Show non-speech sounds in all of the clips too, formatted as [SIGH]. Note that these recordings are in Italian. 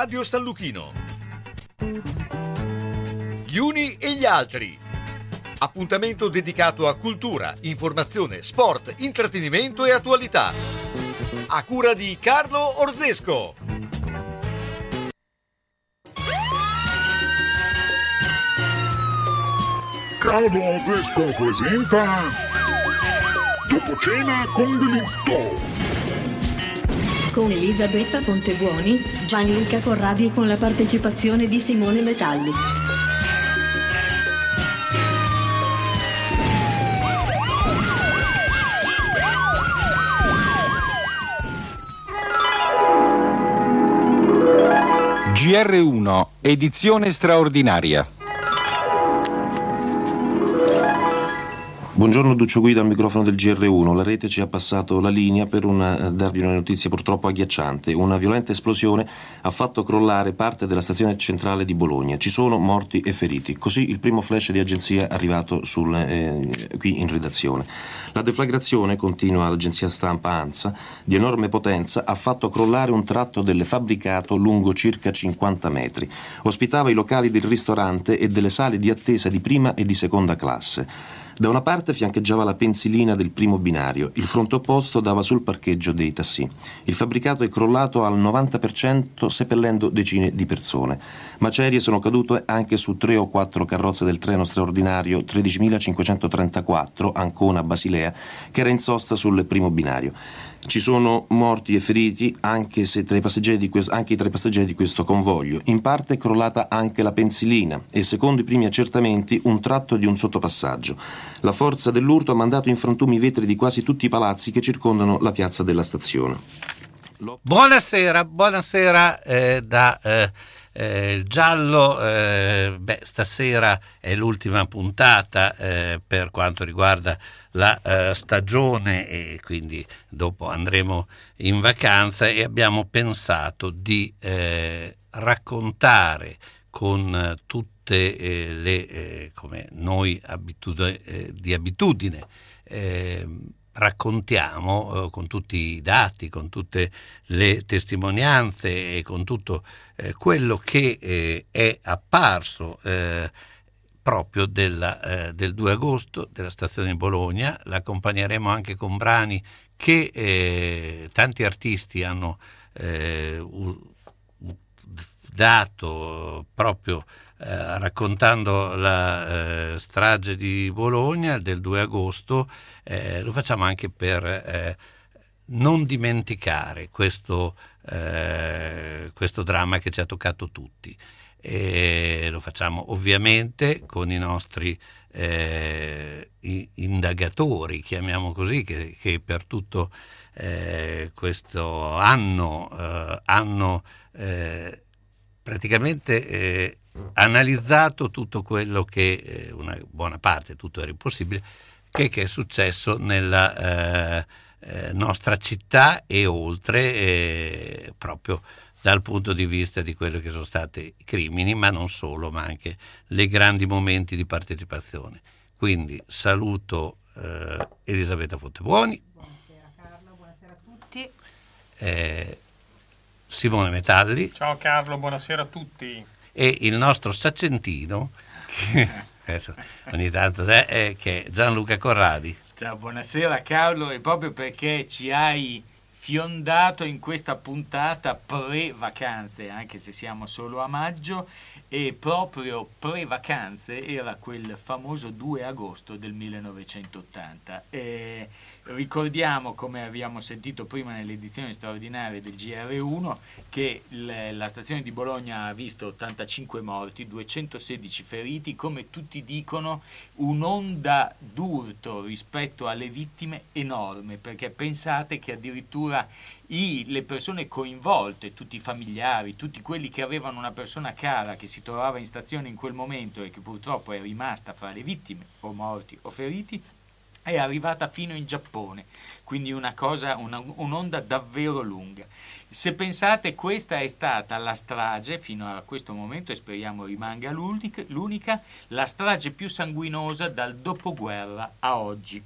Radio San Luchino. Gli uni e gli altri. Appuntamento dedicato a cultura, informazione, sport, intrattenimento e attualità. A cura di Carlo Orzesco. Carlo Orzesco presenta Dopo cena con delitto con Elisabetta Pontebuoni, Gianluca Corradi e con la partecipazione di Simone Metalli. GR1, edizione straordinaria. Buongiorno Duccio Guida al microfono del GR1. La rete ci ha passato la linea per una, eh, darvi una notizia purtroppo agghiacciante. Una violenta esplosione ha fatto crollare parte della stazione centrale di Bologna. Ci sono morti e feriti. Così il primo flash di agenzia arrivato sul, eh, qui in redazione. La deflagrazione, continua l'agenzia stampa ANSA, di enorme potenza, ha fatto crollare un tratto del fabbricato lungo circa 50 metri. Ospitava i locali del ristorante e delle sale di attesa di prima e di seconda classe. Da una parte fiancheggiava la pensilina del primo binario, il fronte opposto dava sul parcheggio dei tassi. Il fabbricato è crollato al 90% seppellendo decine di persone. Macerie sono cadute anche su tre o quattro carrozze del treno straordinario 13.534 Ancona-Basilea che era in sosta sul primo binario. Ci sono morti e feriti anche, questo, anche tra i passeggeri di questo convoglio. In parte è crollata anche la pensilina e, secondo i primi accertamenti, un tratto di un sottopassaggio. La forza dell'urto ha mandato in frantumi i vetri di quasi tutti i palazzi che circondano la piazza della stazione. Buonasera, buonasera eh, da... Eh eh, giallo, eh, beh, stasera è l'ultima puntata eh, per quanto riguarda la eh, stagione e quindi dopo andremo in vacanza e abbiamo pensato di eh, raccontare con tutte eh, le, come noi abitudine, di abitudine, raccontiamo eh, con tutti i dati, con tutte le testimonianze e con tutto eh, quello che eh, è apparso eh, proprio della, eh, del 2 agosto della stazione di Bologna. L'accompagneremo anche con brani che eh, tanti artisti hanno dato proprio eh, raccontando la eh, strage di Bologna del 2 agosto, eh, lo facciamo anche per eh, non dimenticare questo, eh, questo, dramma che ci ha toccato tutti. E lo facciamo ovviamente con i nostri eh, indagatori, chiamiamo così, che, che per tutto questo anno hanno praticamente analizzato tutto quello che, eh, una buona parte, tutto era impossibile, che, che è successo nella eh, eh, nostra città e oltre, eh, proprio dal punto di vista di quello che sono stati i crimini, ma non solo, ma anche i grandi momenti di partecipazione. Quindi saluto eh, Elisabetta Fontebuoni. Buonasera Carlo, buonasera a tutti. Eh, Simone Metalli. Ciao Carlo, buonasera a tutti e il nostro saccentino, che [LAUGHS] ogni tanto è, che è Gianluca Corradi. Ciao, buonasera Carlo, e proprio perché ci hai fiondato in questa puntata pre-vacanze, anche se siamo solo a maggio, e proprio pre-vacanze era quel famoso 2 agosto del 1980. E Ricordiamo, come abbiamo sentito prima nell'edizione straordinaria del GR1, che la stazione di Bologna ha visto 85 morti, 216 feriti, come tutti dicono un'onda d'urto rispetto alle vittime enorme, perché pensate che addirittura i, le persone coinvolte, tutti i familiari, tutti quelli che avevano una persona cara che si trovava in stazione in quel momento e che purtroppo è rimasta fra le vittime o morti o feriti, è arrivata fino in Giappone, quindi una cosa, una, un'onda davvero lunga. Se pensate questa è stata la strage fino a questo momento e speriamo rimanga l'unica, l'unica la strage più sanguinosa dal dopoguerra a oggi.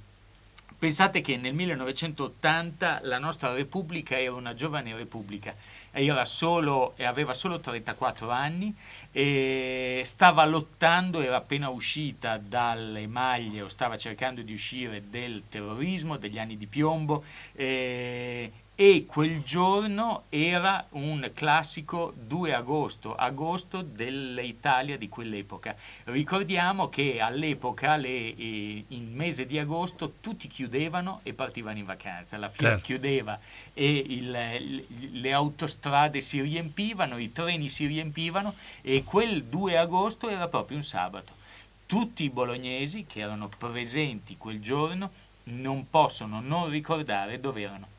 Pensate che nel 1980 la nostra Repubblica era una giovane Repubblica era solo, aveva solo 34 anni e stava lottando, era appena uscita dalle maglie o stava cercando di uscire del terrorismo, degli anni di piombo. Eh, e quel giorno era un classico 2 agosto, agosto dell'Italia di quell'epoca. Ricordiamo che all'epoca, le, eh, in mese di agosto, tutti chiudevano e partivano in vacanza. La Fiat certo. chiudeva e il, le autostrade si riempivano, i treni si riempivano e quel 2 agosto era proprio un sabato. Tutti i bolognesi che erano presenti quel giorno non possono non ricordare dove erano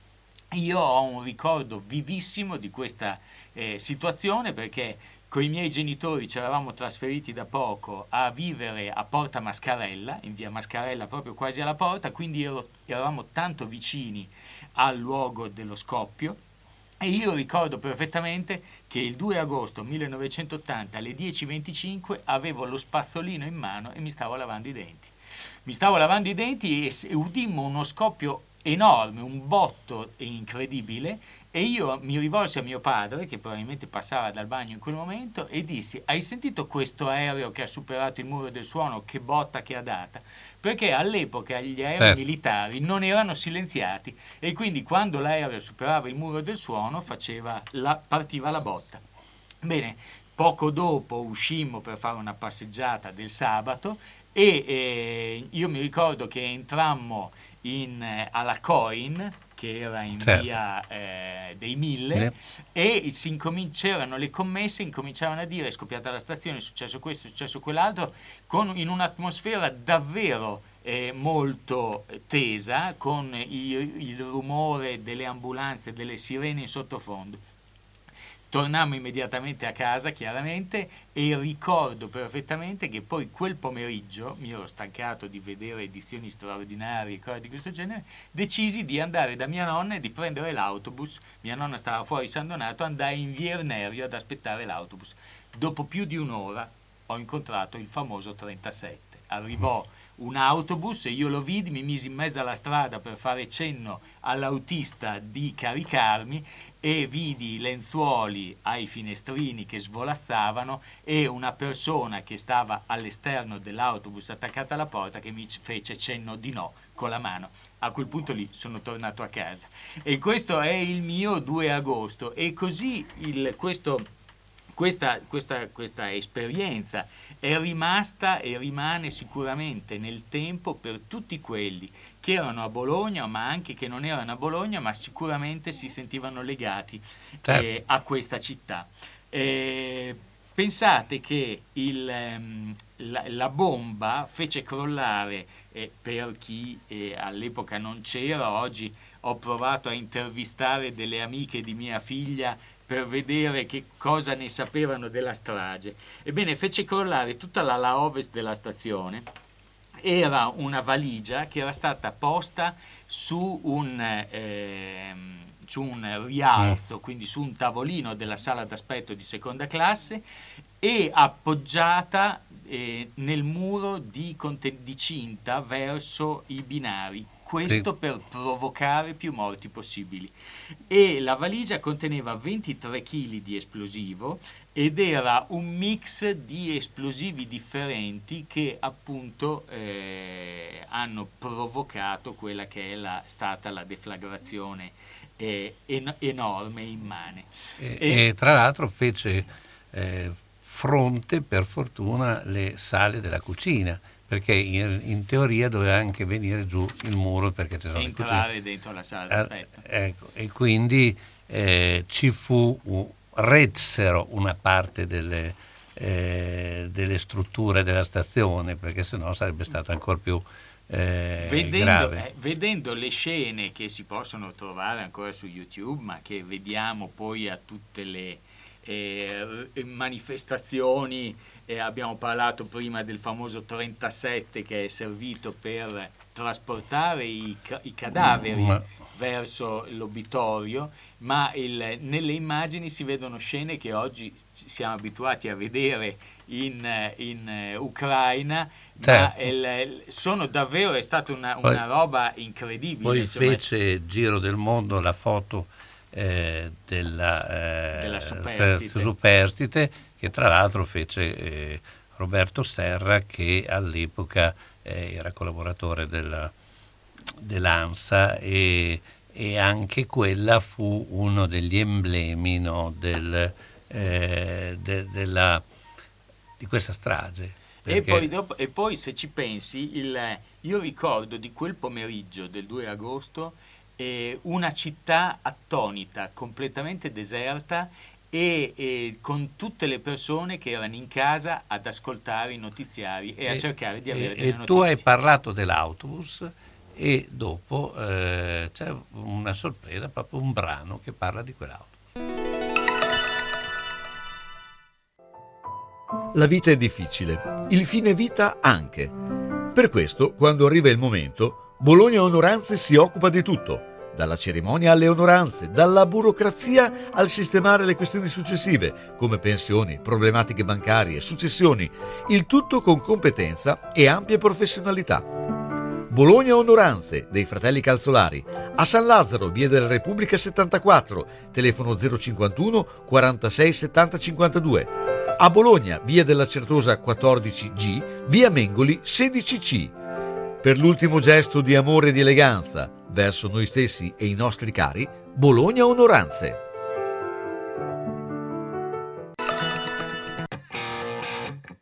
io ho un ricordo vivissimo di questa eh, situazione perché con i miei genitori ci eravamo trasferiti da poco a vivere a Porta Mascarella, in via Mascarella proprio quasi alla porta, quindi ero, eravamo tanto vicini al luogo dello scoppio e io ricordo perfettamente che il 2 agosto 1980 alle 10.25 avevo lo spazzolino in mano e mi stavo lavando i denti. Mi stavo lavando i denti e udimmo uno scoppio enorme, un botto incredibile e io mi rivolsi a mio padre, che probabilmente passava dal bagno in quel momento, e dissi, hai sentito questo aereo che ha superato il muro del suono, che botta che ha data? Perché all'epoca gli aerei certo. militari non erano silenziati e quindi quando l'aereo superava il muro del suono la, partiva la botta. Bene, poco dopo uscimmo per fare una passeggiata del sabato e eh, io mi ricordo che entrammo in, eh, alla Coin che era in certo. via eh, dei Mille eh. e si incominciarono le commesse, incominciavano a dire è scoppiata la stazione, è successo questo, è successo quell'altro, con, in un'atmosfera davvero eh, molto tesa, con il, il rumore delle ambulanze, delle sirene in sottofondo. Tornammo immediatamente a casa, chiaramente, e ricordo perfettamente che poi quel pomeriggio, mi ero stancato di vedere edizioni straordinarie, cose di questo genere, decisi di andare da mia nonna e di prendere l'autobus. Mia nonna stava fuori San Donato, andai in via Ernerio ad aspettare l'autobus. Dopo più di un'ora ho incontrato il famoso 37. Arrivò un autobus e io lo vidi, mi misi in mezzo alla strada per fare cenno all'autista di caricarmi e vidi i lenzuoli ai finestrini che svolazzavano e una persona che stava all'esterno dell'autobus attaccata alla porta che mi fece cenno di no con la mano. A quel punto lì sono tornato a casa. E questo è il mio 2 agosto e così il, questo, questa, questa, questa esperienza è rimasta e rimane sicuramente nel tempo per tutti quelli che erano a Bologna, ma anche che non erano a Bologna, ma sicuramente si sentivano legati certo. eh, a questa città. Eh, pensate che il, ehm, la, la, bomba fece crollare, eh, per chi eh, all'epoca non c'era, oggi ho provato a intervistare delle amiche di mia figlia per vedere che cosa ne sapevano della strage. Ebbene, fece crollare tutta l'ala ovest della stazione era una valigia che era stata posta su un, eh, su un rialzo, mm. quindi su un tavolino della sala d'aspetto di seconda classe e appoggiata eh, nel muro di, di cinta verso i binari questo sì. per provocare più morti possibili. E la valigia conteneva 23 kg di esplosivo ed era un mix di esplosivi differenti che appunto eh, hanno provocato quella che è la, stata la deflagrazione eh, en- enorme immane. E, e, e, tra l'altro fece eh, fronte per fortuna le sale della cucina perché in, in, teoria doveva anche venire giù il muro perché c'era entrare dentro la sala eh, ecco, e quindi eh, ci fu uh, rezzero una parte delle, eh, delle, strutture della stazione perché sennò sarebbe stato ancora più eh, vedendo, eh, vedendo le scene che si possono trovare ancora su YouTube ma che vediamo poi a tutte le eh, manifestazioni eh, abbiamo parlato prima del famoso 37 che è servito per trasportare i, i cadaveri ma... verso l'obitorio, ma il, nelle immagini si vedono scene che oggi siamo abituati a vedere in, in Ucraina, certo. ma il, sono davvero, è stata una, una roba incredibile. Poi cioè, fece giro del mondo la foto eh, della, eh, Della superstite. superstite, che tra l'altro fece eh, Roberto Serra che all'epoca eh, era collaboratore della, dell'ANSA e, e anche quella fu uno degli emblemi no, del, eh, de- della- di questa strage. E Perché- poi, dopo- e poi se ci pensi, il- io ricordo di quel pomeriggio del 2 agosto eh, una città attonita, completamente deserta e, e con tutte le persone che erano in casa ad ascoltare i notiziari e, a cercare di avere e- delle e notizie. tu hai parlato dell'autobus e dopo eh, c'è una sorpresa, proprio un brano che parla di quell'autobus. La vita è difficile, il fine vita anche. Per questo, quando arriva il momento, Bologna Onoranze si occupa di tutto, dalla cerimonia alle onoranze, dalla burocrazia al sistemare le questioni successive, come pensioni, problematiche bancarie, successioni, il tutto con competenza e ampia professionalità. Bologna Onoranze dei fratelli Calzolari, a San Lazzaro, via della Repubblica 74, telefono 051 46 70 52. A Bologna, via della Certosa 14G, via Mengoli 16C. Per l'ultimo gesto di amore e di eleganza verso noi stessi e i nostri cari, Bologna Onoranze.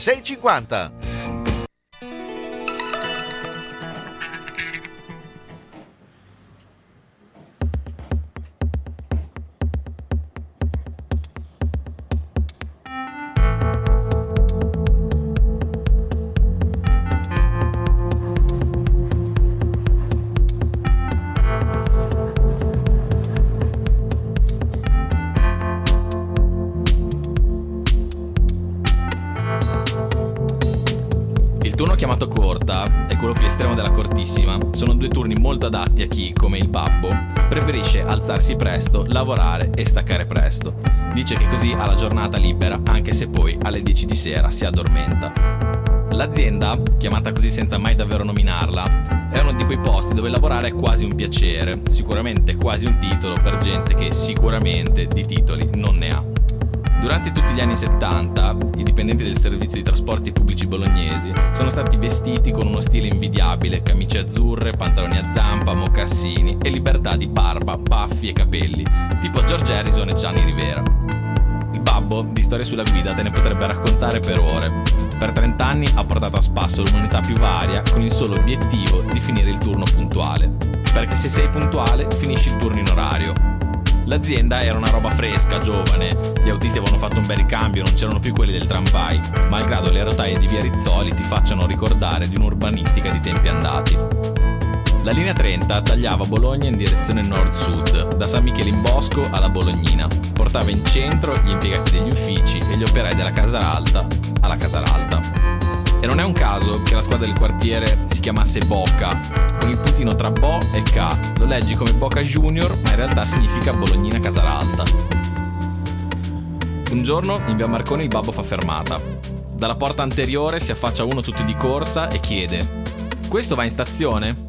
50. Adatti a chi, come il babbo, preferisce alzarsi presto, lavorare e staccare presto. Dice che così ha la giornata libera, anche se poi alle 10 di sera si addormenta. L'azienda, chiamata così senza mai davvero nominarla, è uno di quei posti dove lavorare è quasi un piacere, sicuramente quasi un titolo per gente che sicuramente di titoli non ne ha. Durante tutti gli anni 70, i dipendenti del servizio di trasporti pubblici bolognesi sono stati vestiti con uno stile invidiabile, camicie azzurre, pantaloni a zampa, mocassini e libertà di barba, baffi e capelli, tipo George Harrison e Gianni Rivera. Il babbo di storie sulla guida te ne potrebbe raccontare per ore. Per 30 anni ha portato a spasso l'umanità più varia con il solo obiettivo di finire il turno puntuale. Perché se sei puntuale finisci il turno in orario. L'azienda era una roba fresca, giovane, gli autisti avevano fatto un bel ricambio, non c'erano più quelli del tramvai, malgrado le rotaie di via Rizzoli ti facciano ricordare di un'urbanistica di tempi andati. La linea 30 tagliava Bologna in direzione nord-sud, da San Michele in Bosco alla Bolognina. Portava in centro gli impiegati degli uffici e gli operai della Casaralta alla Casaralta. E non è un caso che la squadra del quartiere si chiamasse Boca, con il puntino tra Bo e K. Lo leggi come Boca Junior, ma in realtà significa Bolognina Casaralta. Un giorno in via Marconi il babbo fa fermata. Dalla porta anteriore si affaccia uno tutto di corsa e chiede: Questo va in stazione?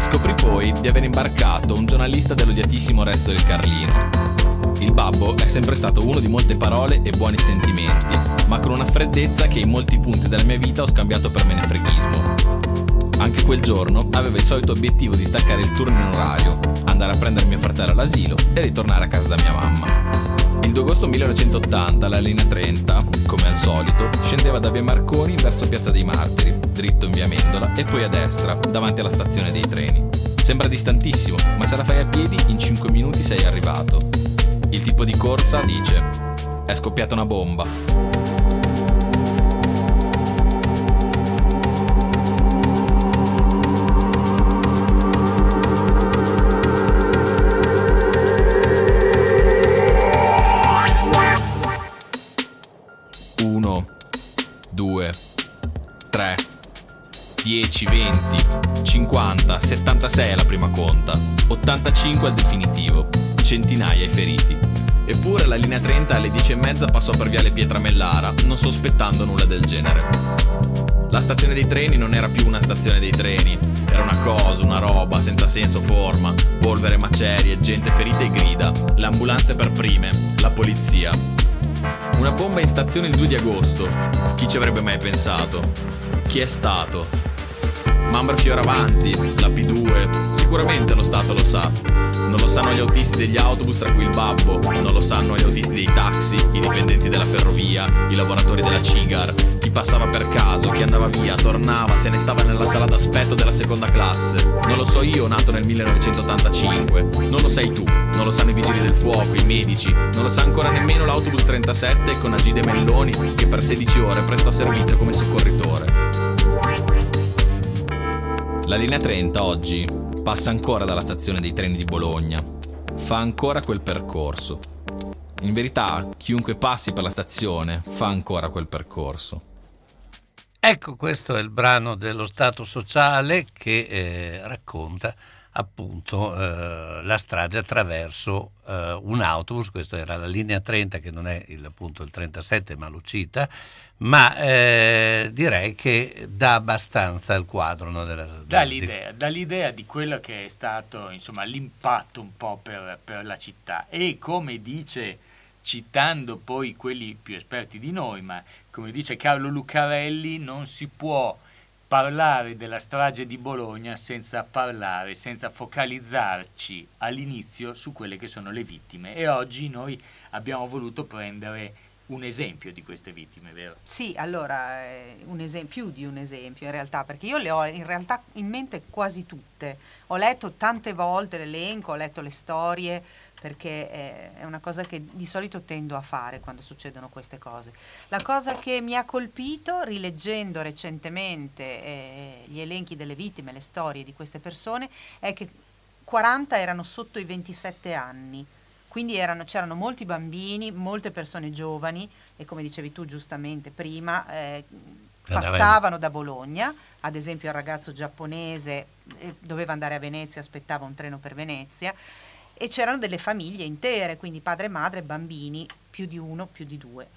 Scoprì poi di aver imbarcato un giornalista dell'odiatissimo resto del Carlino. Il babbo è sempre stato uno di molte parole e buoni sentimenti, ma con una freddezza che in molti punti della mia vita ho scambiato per menefreghismo. Anche quel giorno aveva il solito obiettivo di staccare il turno in orario, andare a prendere mio fratello all'asilo e ritornare a casa da mia mamma. Il 2 agosto 1980 la linea 30, come al solito, scendeva da via Marconi verso Piazza dei Martiri, dritto in via Mendola e poi a destra, davanti alla stazione dei treni. Sembra distantissimo, ma se la fai a piedi in 5 minuti sei arrivato. Il tipo di corsa dice, è scoppiata una bomba. Uno, due, tre, 10, 20, 50, 76 è la prima conta, 85 al definitivo centinaia i feriti. Eppure la linea 30 alle 10.30 passò per Viale Pietramellara, non sospettando nulla del genere. La stazione dei treni non era più una stazione dei treni, era una cosa, una roba, senza senso, forma, polvere, macerie, gente ferita e grida, le ambulanze per prime, la polizia. Una bomba in stazione il 2 di agosto. Chi ci avrebbe mai pensato? Chi è stato? Mambra Fioravanti, la P2, sicuramente lo Stato lo sa. Lo sanno gli autisti degli autobus, tra cui il babbo, non lo sanno gli autisti dei taxi, i dipendenti della ferrovia, i lavoratori della Cigar, chi passava per caso, chi andava via, tornava, se ne stava nella sala d'aspetto della seconda classe. Non lo so io, nato nel 1985, non lo sai tu, non lo sanno i vigili del fuoco, i medici, non lo sa ancora nemmeno l'autobus 37 con Agide Melloni che per 16 ore prestò servizio come soccorritore. La linea 30 oggi passa ancora dalla stazione dei treni di Bologna, fa ancora quel percorso. In verità, chiunque passi per la stazione fa ancora quel percorso. Ecco, questo è il brano dello Stato sociale che eh, racconta appunto eh, la strage attraverso eh, un autobus, questa era la linea 30 che non è il, appunto il 37 ma l'uscita, ma eh, direi che dà abbastanza il quadro. No, della, dà, l'idea, di... dà l'idea di quello che è stato insomma, l'impatto un po' per, per la città e come dice citando poi quelli più esperti di noi, ma come dice Carlo Lucarelli, non si può parlare della strage di Bologna senza parlare, senza focalizzarci all'inizio su quelle che sono le vittime. E oggi noi abbiamo voluto prendere un esempio di queste vittime, vero? Sì, allora, eh, esempio, più di un esempio in realtà, perché io le ho in realtà in mente quasi tutte. Ho letto tante volte l'elenco, ho letto le storie, perché è una cosa che di solito tendo a fare quando succedono queste cose. La cosa che mi ha colpito, rileggendo recentemente eh, gli elenchi delle vittime, le storie di queste persone, è che 40 erano sotto i 27 anni, quindi erano, c'erano molti bambini, molte persone giovani e come dicevi tu giustamente prima, eh, passavano da Bologna, ad esempio il ragazzo giapponese eh, doveva andare a Venezia, aspettava un treno per Venezia e c'erano delle famiglie intere, quindi padre, madre, bambini, più di uno, più di due.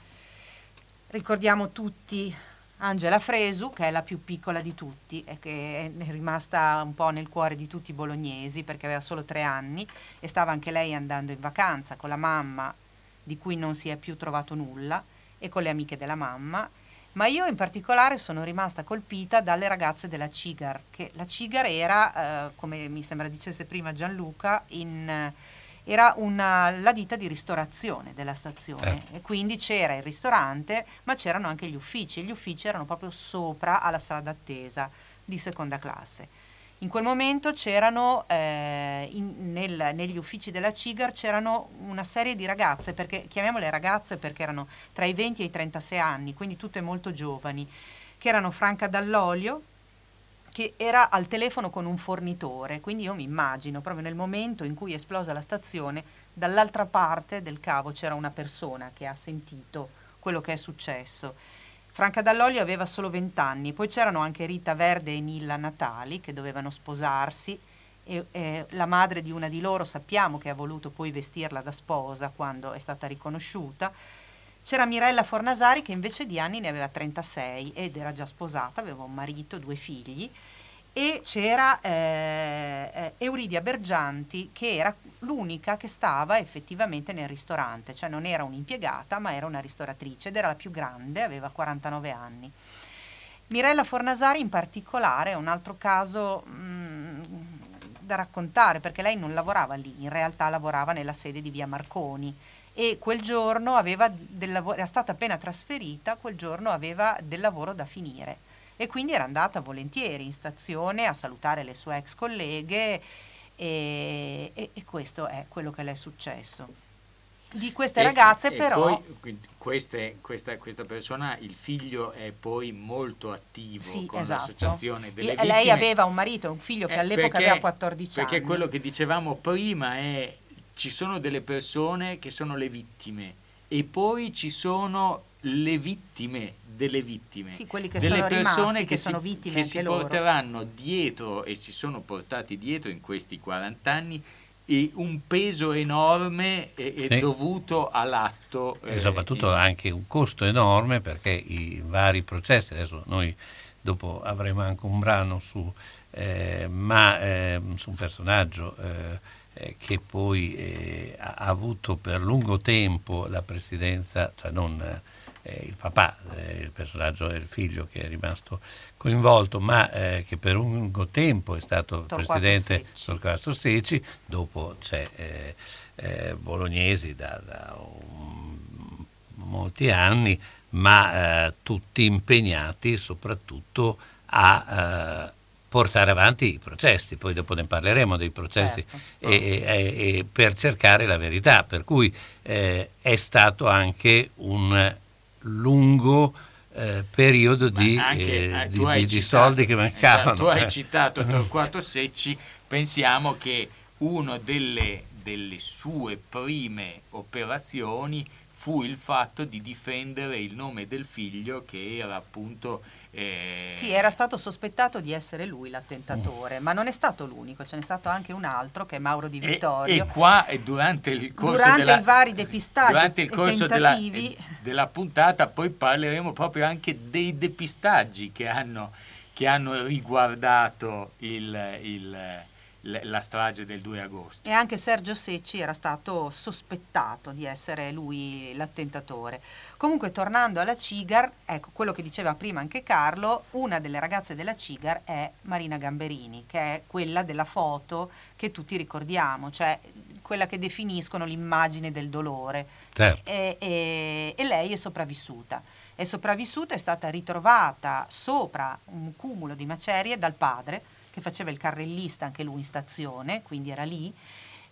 Ricordiamo tutti Angela Fresu, che è la più piccola di tutti e che è rimasta un po' nel cuore di tutti i bolognesi perché aveva solo tre anni e stava anche lei andando in vacanza con la mamma di cui non si è più trovato nulla e con le amiche della mamma ma io in particolare sono rimasta colpita dalle ragazze della Cigar, che la Cigar era, eh, come mi sembra dicesse prima Gianluca, in, era una, la ditta di ristorazione della stazione eh. e quindi c'era il ristorante, ma c'erano anche gli uffici e gli uffici erano proprio sopra alla sala d'attesa di seconda classe. In quel momento c'erano eh, in, nel, negli uffici della CIGAR c'erano una serie di ragazze, perché, chiamiamole ragazze perché erano tra i 20 e i 36 anni, quindi tutte molto giovani, che erano Franca Dall'Olio, che era al telefono con un fornitore, quindi io mi immagino proprio nel momento in cui è esplosa la stazione, dall'altra parte del cavo c'era una persona che ha sentito quello che è successo Franca Dall'Olio aveva solo 20 anni, poi c'erano anche Rita Verde e Nilla Natali che dovevano sposarsi e eh, la madre di una di loro sappiamo che ha voluto poi vestirla da sposa quando è stata riconosciuta. C'era Mirella Fornasari che invece di anni ne aveva 36 ed era già sposata, aveva un marito, due figli e c'era eh, eh, Euridia Bergianti che era l'unica che stava effettivamente nel ristorante, cioè non era un'impiegata ma era una ristoratrice ed era la più grande, aveva 49 anni. Mirella Fornasari in particolare è un altro caso mh, mm, da raccontare perché lei non lavorava lì, in realtà lavorava nella sede di via Marconi. E quel giorno aveva del lavoro, era stata appena trasferita, quel giorno aveva del lavoro da finire e quindi era andata volentieri in stazione a salutare le sue ex colleghe e, e, e questo è quello che le è successo. Di queste e, ragazze però... Poi, queste, questa, questa, persona, il figlio è poi molto attivo sì, con esatto. l'associazione delle vittime. Lei aveva un marito, un figlio che eh, all'epoca perché, aveva 14 perché anni. Perché quello che dicevamo prima è ci sono delle persone che sono le vittime e poi ci sono le vittime delle vittime, Sì, quelli che delle sono persone rimasti, che, che si, sono vittime che anche si loro. porteranno dietro e si sono portati dietro in questi 40 anni e un peso enorme e, Sì. dovuto all'atto. e eh, soprattutto anche un costo enorme perché i vari processi, adesso noi dopo avremo anche un brano su, eh, ma, ehm, su un personaggio eh, eh, che poi eh, ha ha avuto per lungo tempo la presidenza, cioè non eh, il papà, eh, il personaggio è il figlio che è rimasto coinvolto, ma eh, che per lungo tempo è stato Torquato presidente Secci. Torquato Secci, dopo c'è eh, eh, Bolognesi da, da un- molti anni, ma eh, tutti impegnati soprattutto a portare avanti i processi, poi dopo ne parleremo dei processi, Certo. e, e- e per cercare la verità, per cui eh, è stato anche un lungo eh, periodo di, anche, eh, eh, di- di- di citato- soldi che mancavano. esatto, tu hai eh. citato [LAUGHS] Torquato Secci, pensiamo che una delle, delle sue prime operazioni fu il fatto di difendere il nome del figlio che era appunto... eh, Sì, era stato sospettato di essere lui l'attentatore, ma non è stato l'unico, ce n'è stato anche un altro che è Mauro Di e, Vittorio. e qua e durante il corso Durante della, i vari depistaggi durante il e corso della, della puntata poi parleremo proprio anche dei depistaggi che hanno, che hanno riguardato il- il- la strage del 2 agosto. E anche Sergio Secci era stato sospettato di essere lui l'attentatore. Comunque, tornando alla Cigar, ecco quello che diceva prima anche Carlo, una delle ragazze della Cigar è Marina Gamberini, che è quella della foto che tutti ricordiamo, cioè quella che definiscono l'immagine del dolore. Certo. E, e- e lei è sopravvissuta. È sopravvissuta, è stata ritrovata sopra un cumulo di macerie dal padre, che faceva il carrellista anche lui in stazione, quindi era lì.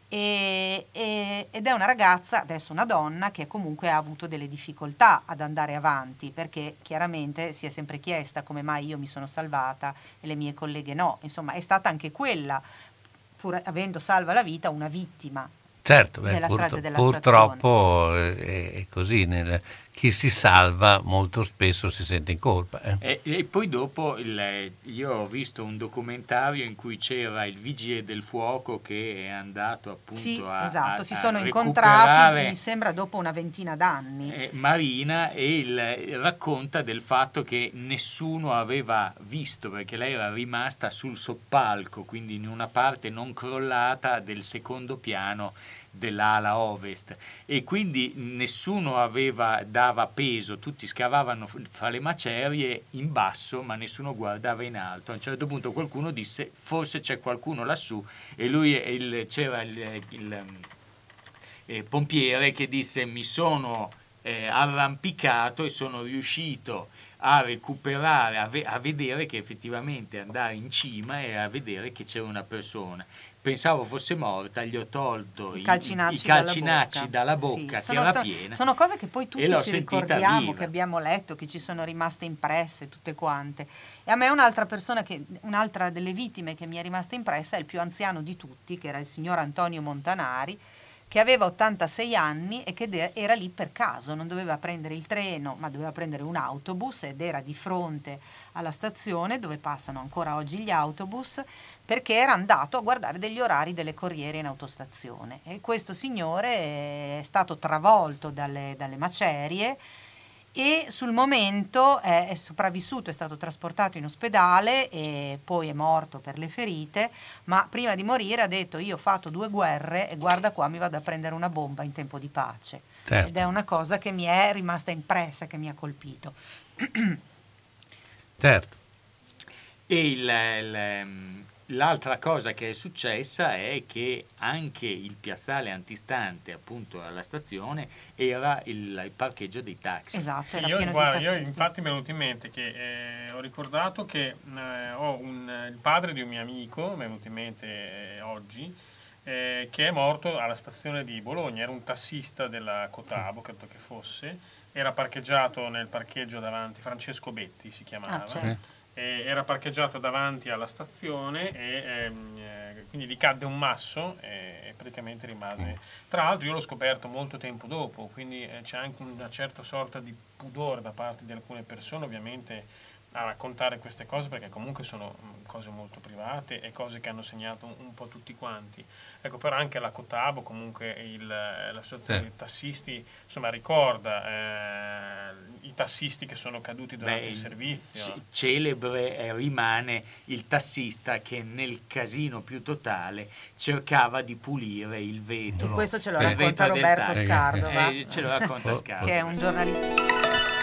E- e- ed è una ragazza, adesso una donna, che comunque ha avuto delle difficoltà ad andare avanti, perché chiaramente si è sempre chiesta come mai io mi sono salvata e le mie colleghe no. Insomma, è stata anche quella, pur avendo salva la vita, una vittima. Certo, beh, della purtro- strage della purtroppo è, è così, nel- chi si salva molto spesso si sente in colpa. eh. E, e poi dopo il- io ho visto un documentario in cui c'era il vigile del fuoco che è andato appunto Sì, a, esatto, a- si a sono incontrati, mi sembra, dopo una ventina d'anni. eh, Marina e il- racconta del fatto che nessuno aveva visto perché lei era rimasta sul soppalco, quindi in una parte non crollata del secondo piano dell'ala ovest e quindi nessuno aveva, dava peso, tutti scavavano fra le macerie in basso ma nessuno guardava in alto. A un certo punto qualcuno disse forse c'è qualcuno lassù e lui il- c'era il- il eh, pompiere che disse mi sono eh, arrampicato e sono riuscito a recuperare, a, ve- a vedere che effettivamente andare in cima e a vedere che c'era una persona. Pensavo fosse morta, gli ho tolto i, calcinacci, i calcinacci dalla bocca, Sì, che sono, era piena. sono cose che poi tutti ci ricordiamo, viva. che abbiamo letto, che ci sono rimaste impresse, tutte quante. E a me un'altra persona, che, un'altra delle vittime che mi è rimasta impressa è il più anziano di tutti, che era il signor Antonio Montanari, che aveva 86 anni e che era lì per caso, non doveva prendere il treno, ma doveva prendere un autobus ed era di fronte alla stazione dove passano ancora oggi gli autobus perché era andato a guardare degli orari delle corriere in autostazione. E questo signore è stato travolto dalle, dalle macerie e sul momento è, è sopravvissuto, è stato trasportato in ospedale e poi è morto per le ferite, ma prima di morire ha detto io ho fatto due guerre e guarda qua mi vado a prendere una bomba in tempo di pace. Certo. Ed è una cosa che mi è rimasta impressa, che mi ha colpito. Certo. E il- il, ehm, l'altra cosa che è successa è che anche il piazzale antistante appunto alla stazione era il, il parcheggio dei taxi. Esatto, era Io, pieno guarda, di io infatti mi è venuto in mente che eh, ho ricordato che eh, ho un- il padre di un mio amico, mi è venuto in mente eh, oggi, eh, che è morto alla stazione di Bologna, era un tassista della Cotabo, credo che fosse, era parcheggiato nel parcheggio davanti, Francesco Betti si chiamava, Ah, certo. E era parcheggiato davanti alla stazione e ehm, eh, quindi gli cadde un masso e praticamente rimase. Tra l'altro io l'ho scoperto molto tempo dopo, quindi eh, c'è anche una certa sorta di pudore da parte di alcune persone, ovviamente a raccontare queste cose perché comunque sono mm, cose molto private e cose che hanno segnato un, un po' tutti quanti. Ecco, però anche la Cotabo, comunque il, l'associazione Sì. dei tassisti, insomma ricorda eh, i tassisti che sono caduti durante Beh, il servizio. c- celebre eh, rimane il tassista che nel casino più totale cercava di pulire il vetro. E questo ce lo racconta Roberto. Scardo? Eh, ce lo racconta Scardo. che è un giornalista.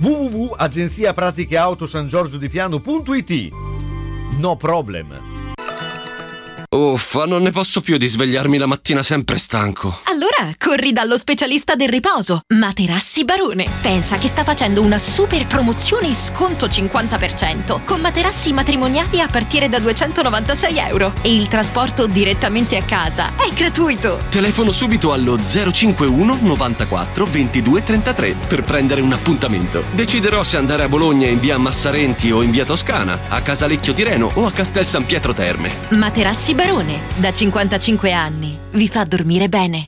www.agenziapraticheautosangiorgiodipiano.it No problem. Uffa, non ne posso più di svegliarmi la mattina sempre stanco. Allora corri dallo specialista del riposo, Materassi Barone. Pensa che sta facendo una super promozione e sconto 50% con materassi matrimoniali a partire da 296 euro e il trasporto direttamente a casa è gratuito. Telefono subito allo 051 94 22 33 per prendere un appuntamento. Deciderò se andare a Bologna in via Massarenti o in via Toscana, a Casalecchio di Reno o a Castel San Pietro Terme. Materassi Barone, da 55 anni, vi fa dormire bene.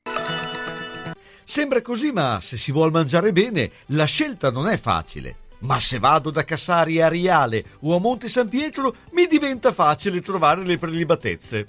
Sembra così, ma se si vuol mangiare bene, la scelta non è facile. Ma se vado da Cassari a Riale o a Monte San Pietro, mi diventa facile trovare le prelibatezze.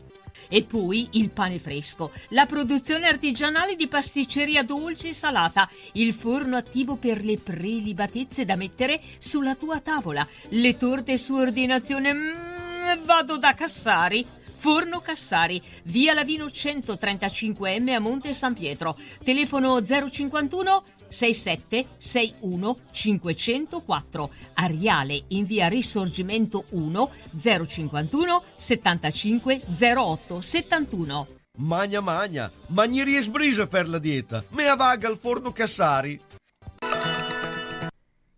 E poi il pane fresco, la produzione artigianale di pasticceria dolce e salata, il forno attivo per le prelibatezze da mettere sulla tua tavola, le torte su ordinazione. Mm, vado da Cassari. Forno Cassari, via Lavino 135M a Monte San Pietro. Telefono 051 67 61 504. Ariale in via Risorgimento 1 051 75 08 71. Magna magna, ma gli riesbrisa per la dieta. Me avaga al forno Cassari.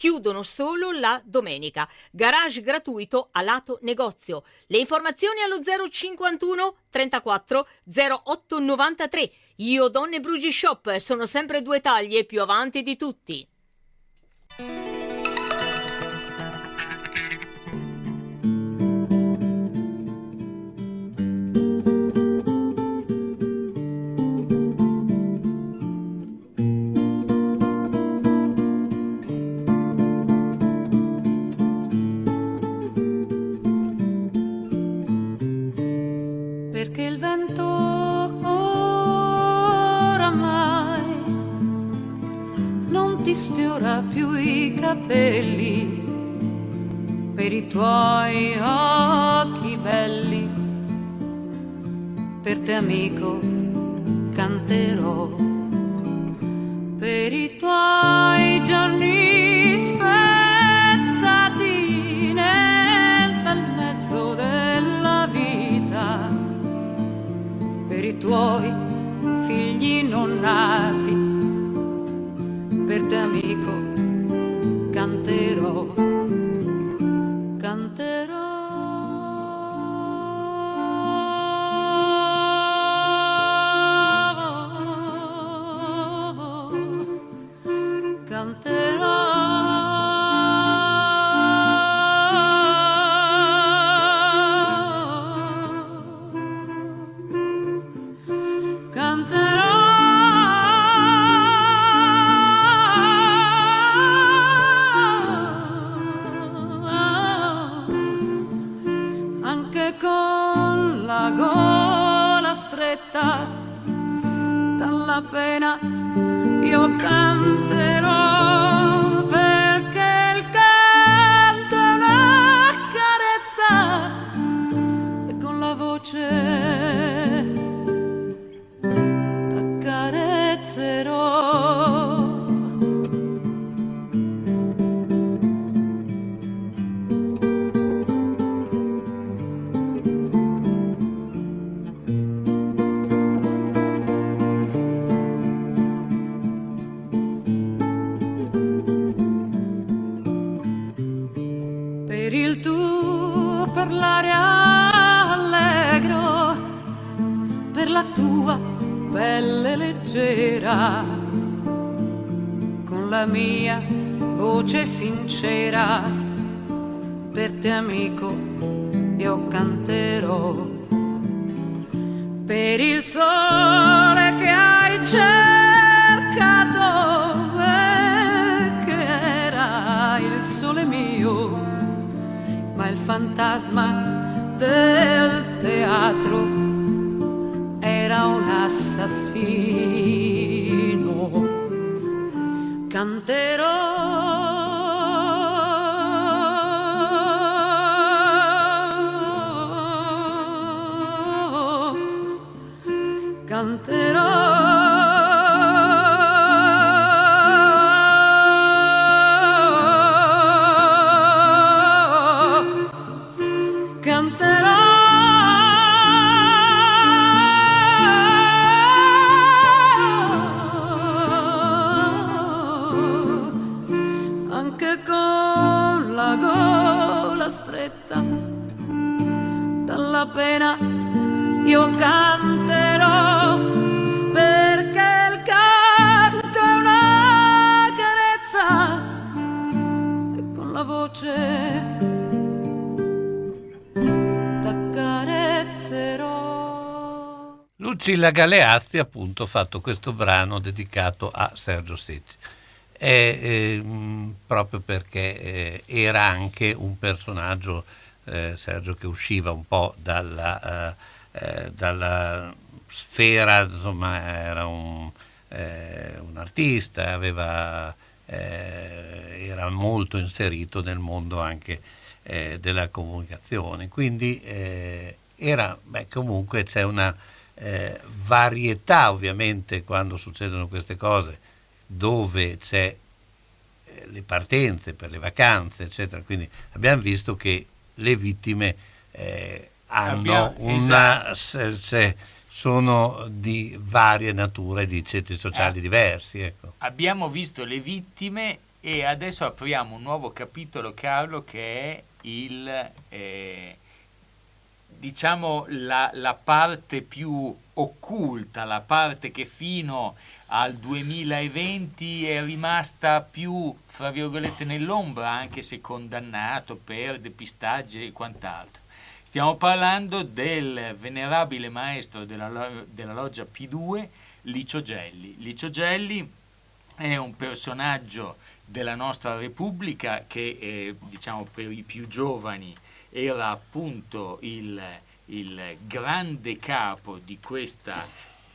Chiudono solo la domenica. Garage gratuito a lato negozio. Le informazioni allo 051 34 08 93. Io Donne Brugi Shop sono sempre due taglie più avanti di tutti. Capelli per i tuoi occhi belli. Per te amico canterò. Per i tuoi giorni spezzati nel bel mezzo della vita. Per i tuoi figli non nati, per te amico canterò, canterò. Anche con la gola stretta dalla pena io canterò perché il canto è una carezza e con la voce t'accarezzerò Lucilla Galeazzi ha appunto fatto questo brano dedicato a Sergio Secci. E, ehm, proprio perché eh, era anche un personaggio, eh, Sergio, che usciva un po' dalla, eh, dalla sfera, insomma, era un, un artista, aveva, era molto inserito nel mondo anche della comunicazione. Quindi eh, era, beh, comunque c'è una eh, varietà ovviamente quando succedono queste cose dove c'è eh, le partenze per le vacanze, eccetera. Quindi abbiamo visto che le vittime eh, hanno una, esatto. se- sono di varie nature, di ceti sociali diversi. Ecco. Abbiamo visto le vittime e adesso apriamo un nuovo capitolo, Carlo, che è il, eh, diciamo, la, la parte più occulta, la parte che fino al 2020 è rimasta più, fra virgolette, nell'ombra, anche se condannato per depistaggi e quant'altro. Stiamo parlando del venerabile maestro della, della loggia P2, Licio Gelli. Licio Gelli è un personaggio della nostra Repubblica che, eh, diciamo, per i più giovani era appunto il, il grande capo di questa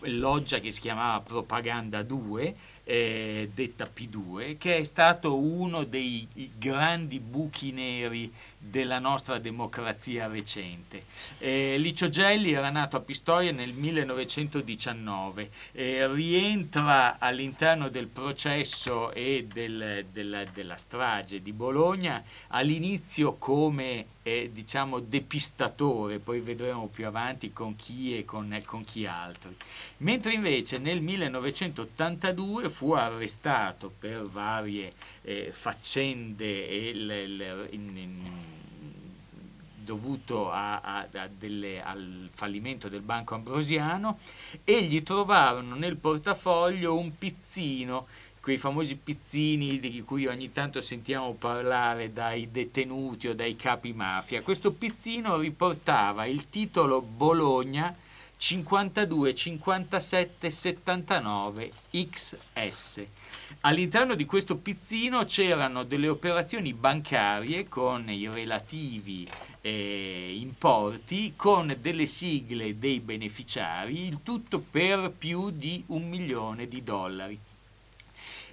loggia che si chiamava Propaganda 2, eh, detta P2, che è stato uno dei grandi buchi neri della nostra democrazia recente. Eh, Licio Gelli era nato a Pistoia nel 1919, eh, rientra all'interno del processo e del- della, della strage di Bologna all'inizio come eh, diciamo depistatore, poi vedremo più avanti con chi e con, con chi altri. Mentre invece nel 1982 fu arrestato per varie eh, faccende e il- il- in- in- dovuto a- a- a delle- al fallimento del Banco Ambrosiano e gli trovarono nel portafoglio un pizzino, quei famosi pizzini di cui ogni tanto sentiamo parlare dai detenuti o dai capi mafia. Questo pizzino riportava il titolo Bologna 52 57 79 XS. All'interno di questo pizzino c'erano delle operazioni bancarie con i relativi eh, importi, con delle sigle dei beneficiari, il tutto per più di un milione di dollari.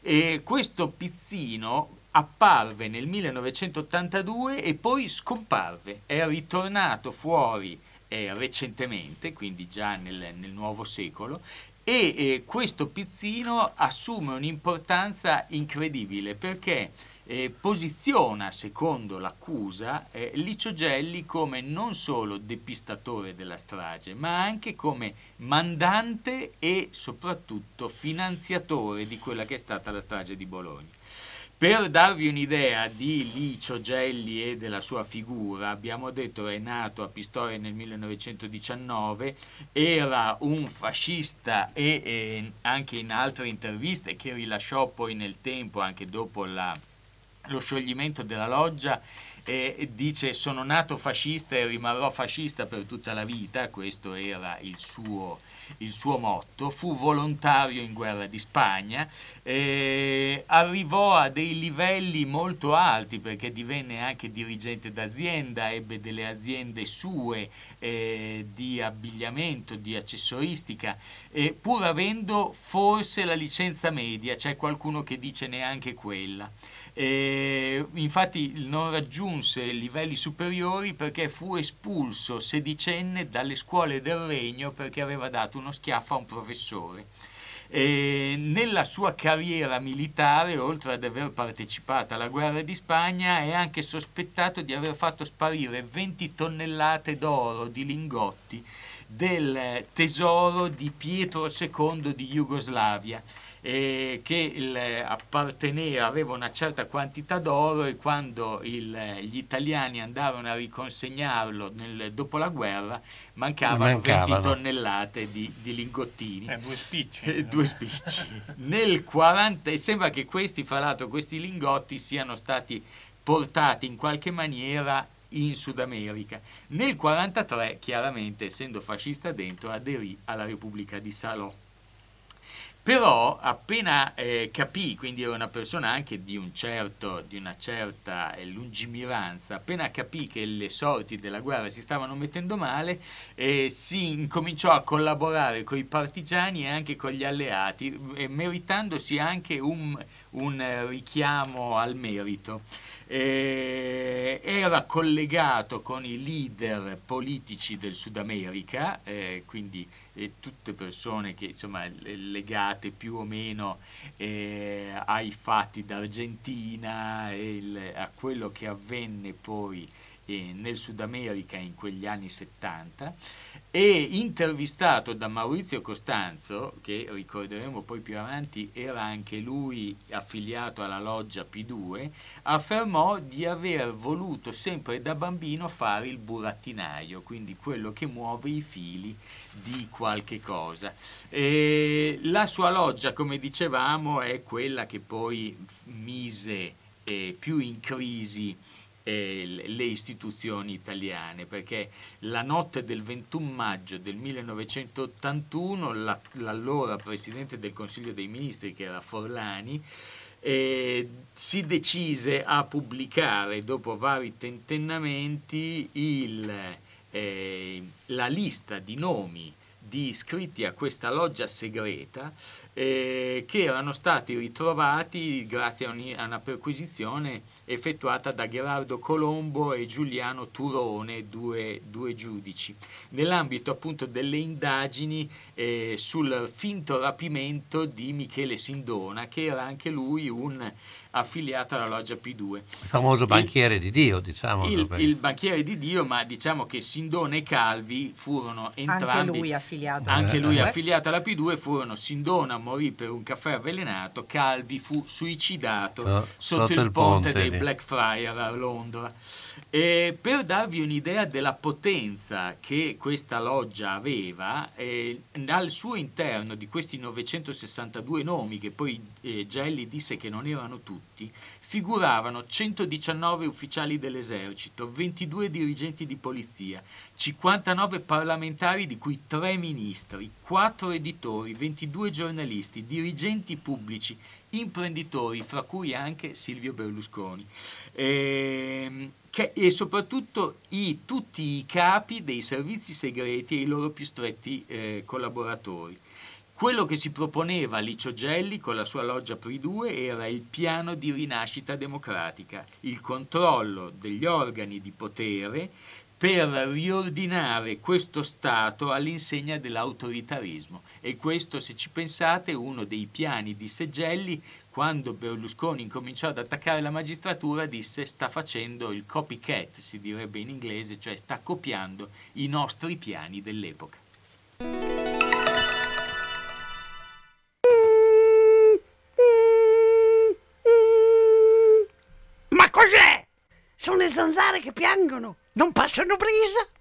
E questo pizzino apparve nel 1982 e poi scomparve, è ritornato fuori eh, recentemente, quindi già nel, nel nuovo secolo, e eh, questo pizzino assume un'importanza incredibile perché eh, posiziona, secondo l'accusa, eh, Licio Gelli come non solo depistatore della strage, ma anche come mandante e soprattutto finanziatore di quella che è stata la strage di Bologna. Per darvi un'idea di Licio Gelli e della sua figura, abbiamo detto è nato a Pistoia nel 1919, era un fascista e, e anche in altre interviste che rilasciò poi nel tempo, anche dopo la, lo scioglimento della loggia, e dice sono nato fascista e rimarrò fascista per tutta la vita, questo era il suo, il suo motto, fu volontario in guerra di Spagna, eh, arrivò a dei livelli molto alti perché divenne anche dirigente d'azienda, ebbe delle aziende sue eh, di abbigliamento, di accessoristica, eh, pur avendo forse la licenza media, c'è qualcuno che dice neanche quella. E infatti non raggiunse livelli superiori perché fu espulso sedicenne dalle scuole del regno perché aveva dato uno schiaffo a un professore. E nella sua carriera militare, oltre ad aver partecipato alla guerra di Spagna, è anche sospettato di aver fatto sparire 20 tonnellate d'oro di lingotti del tesoro di Pietro II di Jugoslavia eh, che il, apparteneva, aveva una certa quantità d'oro e quando il, gli italiani andarono a riconsegnarlo nel, dopo la guerra mancavano, Mancavano. 20 tonnellate di, di lingottini. Eh, due spicci. Eh, due spicci. Nel 40 e sembra che questi, fra l'altro, questi lingotti siano stati portati in qualche maniera in Sud America. Nel 1943, chiaramente, essendo fascista dentro, aderì alla Repubblica di Salò. Però appena eh, capì, quindi era una persona anche di, un certo, di una certa eh, lungimiranza, appena capì che le sorti della guerra si stavano mettendo male, eh, si incominciò a collaborare con i partigiani e anche con gli alleati, eh, meritandosi anche un, un eh, richiamo al merito. Eh, era collegato con i leader politici del Sud America, eh, quindi eh, tutte persone che insomma legate più o meno eh, ai fatti d'Argentina e il, a quello che avvenne poi eh, nel Sud America in quegli anni 70 e intervistato da Maurizio Costanzo, che ricorderemo poi più avanti era anche lui affiliato alla loggia P2, affermò di aver voluto sempre da bambino fare il burattinaio, quindi quello che muove i fili di qualche cosa. E la sua loggia, come dicevamo, è quella che poi mise eh, più in crisi eh, le istituzioni italiane, perché la notte del 21 maggio del 1981 la, l'allora Presidente del Consiglio dei Ministri, che era Forlani, eh, si decise a pubblicare, dopo vari tentennamenti, il, eh, la lista di nomi di iscritti a questa loggia segreta eh, che erano stati ritrovati grazie a, una perquisizione effettuata da Gerardo Colombo e Giuliano Turone, due, due giudici, nell'ambito appunto delle indagini eh, sul finto rapimento di Michele Sindona, che era anche lui un affiliato alla loggia P2. Il famoso banchiere il, di Dio, diciamo. Il, il, banchiere di Dio, ma diciamo che Sindona e Calvi furono entrambi... Anche lui affiliato. Anche lui affiliato alla P2, furono Sindona morì per un caffè avvelenato, Calvi fu suicidato Ah, sotto, il, ponte, dei Blackfriar a Londra. E per darvi un'idea della potenza che questa loggia aveva, eh, al suo interno di questi 962 nomi, che poi eh, Gelli disse che non erano tutti, figuravano 119 ufficiali dell'esercito, 22 dirigenti di polizia, 59 parlamentari di cui 3 ministri, 4 editori, 22 giornalisti, dirigenti pubblici, imprenditori, fra cui anche Silvio Berlusconi. Ehm, che- e soprattutto i- tutti i capi dei servizi segreti e i loro più stretti eh, collaboratori. Quello che si proponeva Licio Gelli con la sua loggia PRI 2 era il piano di rinascita democratica, il controllo degli organi di potere per riordinare questo Stato all'insegna dell'autoritarismo. E questo, se ci pensate, è uno dei piani di Seggelli quando Berlusconi incominciò ad attaccare la magistratura disse sta facendo il copycat, si direbbe in inglese, cioè sta copiando i nostri piani dell'epoca. Ma cos'è? Sono le zanzare che piangono, non passano brisa.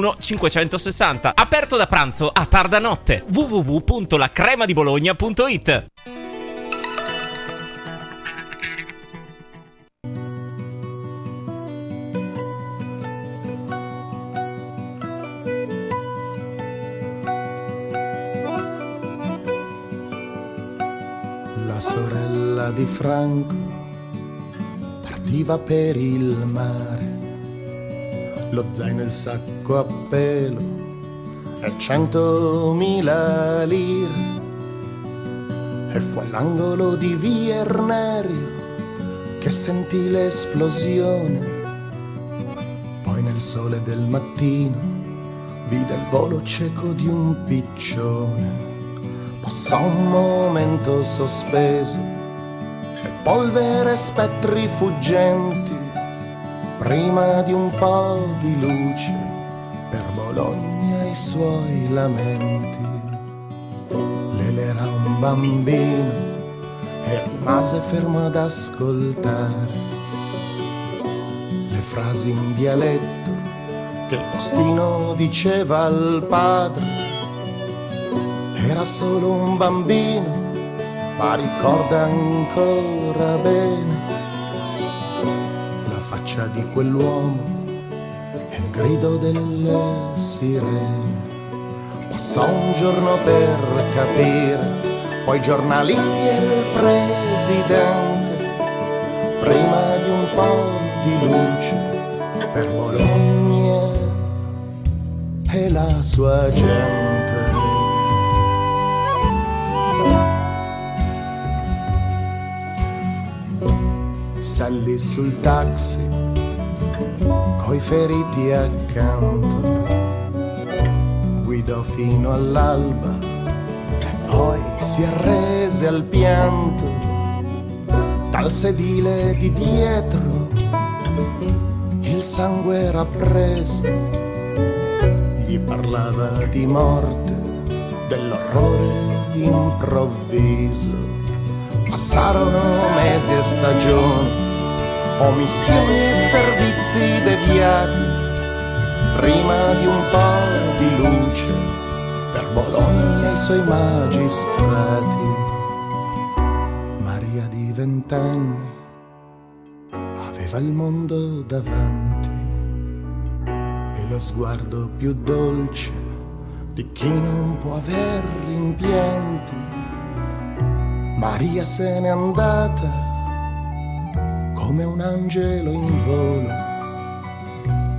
560. Aperto da pranzo a tarda notte. www.lacremadibologna.it La sorella di Franco partiva per il mare, lo zaino e il sacco a pelo e centomila lire. E fu all'angolo di via Ernerio che sentì l'esplosione. Poi nel sole del mattino vide il volo cieco di un piccione. Passò un momento sospeso e polvere e spettri fuggenti prima di un po' di luce per Bologna i suoi lamenti. Lele era un bambino e rimase fermo ad ascoltare le frasi in dialetto che il postino diceva al padre. Era solo un bambino, ma ricorda ancora bene faccia di quell'uomo e il grido delle sirene. Passò un giorno per capire, poi giornalisti e il presidente, prima di un po' di luce per Bologna e la sua gente. Salì sul taxi, coi feriti accanto, guidò fino all'alba e poi si arrese al pianto dal sedile di dietro il sangue era preso, gli parlava di morte, dell'orrore improvviso. Passarono mesi e stagioni, omissioni e servizi deviati, prima di un po' di luce per Bologna e i suoi magistrati. Maria di vent'anni aveva il mondo davanti e lo sguardo più dolce di chi non può aver rimpianti. Maria se n'è andata come un angelo in volo,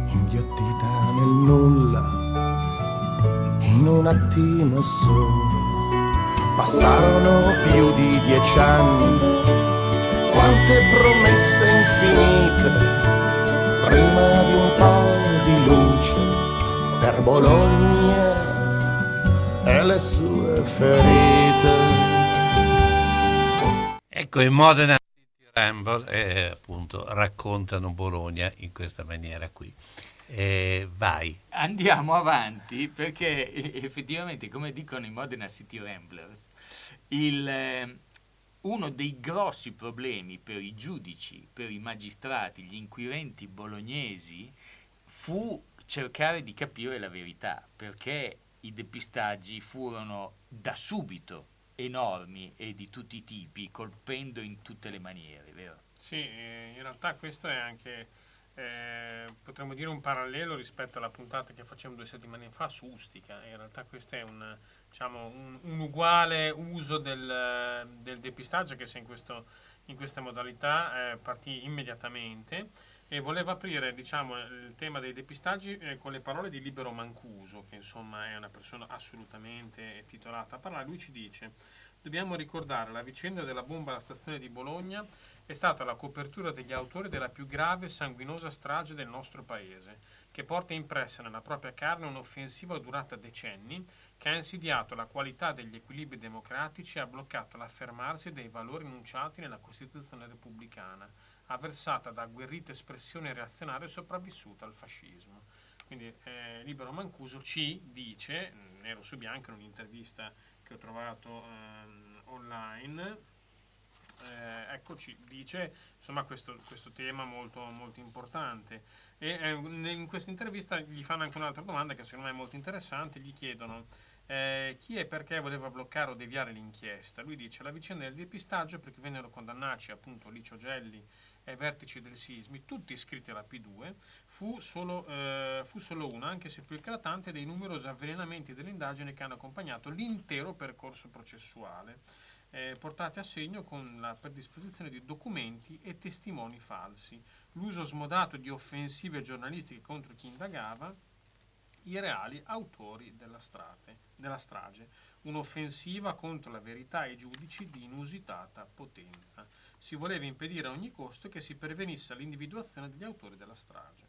inghiottita nel nulla, in un attimo solo. Passarono più di dieci anni quante promesse infinite, prima di un po' di luce per Bologna e le sue ferite. Ecco, in Modena City Ramble eh, appunto raccontano Bologna in questa maniera qui. Eh, vai. Andiamo avanti perché effettivamente, come dicono i Modena City Ramblers, il, eh, uno dei grossi problemi per i giudici, per i magistrati, gli inquirenti bolognesi fu cercare di capire la verità, perché i depistaggi furono da subito enormi e di tutti i tipi, colpendo in tutte le maniere, vero? Sì, eh, in realtà questo è anche, eh, potremmo dire, un parallelo rispetto alla puntata che facciamo due settimane fa su Ustica. In realtà questo è un, diciamo, un, un uguale uso del, del, depistaggio che se in, questo, in questa modalità eh, partì immediatamente e voleva aprire diciamo, il tema dei depistaggi eh, con le parole di Libero Mancuso, che insomma è una persona assolutamente titolata a parlare. Lui ci dice, dobbiamo ricordare la vicenda della bomba alla stazione di Bologna è stata la copertura degli autori della più grave e sanguinosa strage del nostro paese, che porta impressa nella propria carne un'offensiva durata decenni che ha insidiato la qualità degli equilibri democratici e ha bloccato l'affermarsi dei valori enunciati nella Costituzione repubblicana, avversata da agguerrita espressione reazionaria sopravvissuta al fascismo. Quindi eh, Libero Mancuso ci dice, nero su bianco in un'intervista che ho trovato ehm, online, eh, ecco, ci dice insomma, questo, questo tema molto, molto importante. E eh, in questa intervista gli fanno anche un'altra domanda che secondo me è molto interessante, gli chiedono eh, chi e perché voleva bloccare o deviare l'inchiesta. Lui dice la vicenda del depistaggio perché vennero condannati appunto Licio Gelli ai vertici del Sismi, tutti iscritti alla P2, fu solo, eh, fu solo una, anche se più eclatante, dei numerosi avvelenamenti dell'indagine che hanno accompagnato l'intero percorso processuale eh, portate a segno con la predisposizione di documenti e testimoni falsi, l'uso smodato di offensive giornalistiche contro chi indagava, i reali autori della, strate, della strage, un'offensiva contro la verità e i giudici di inusitata potenza. Si voleva impedire a ogni costo che si pervenisse all'individuazione degli autori della strage.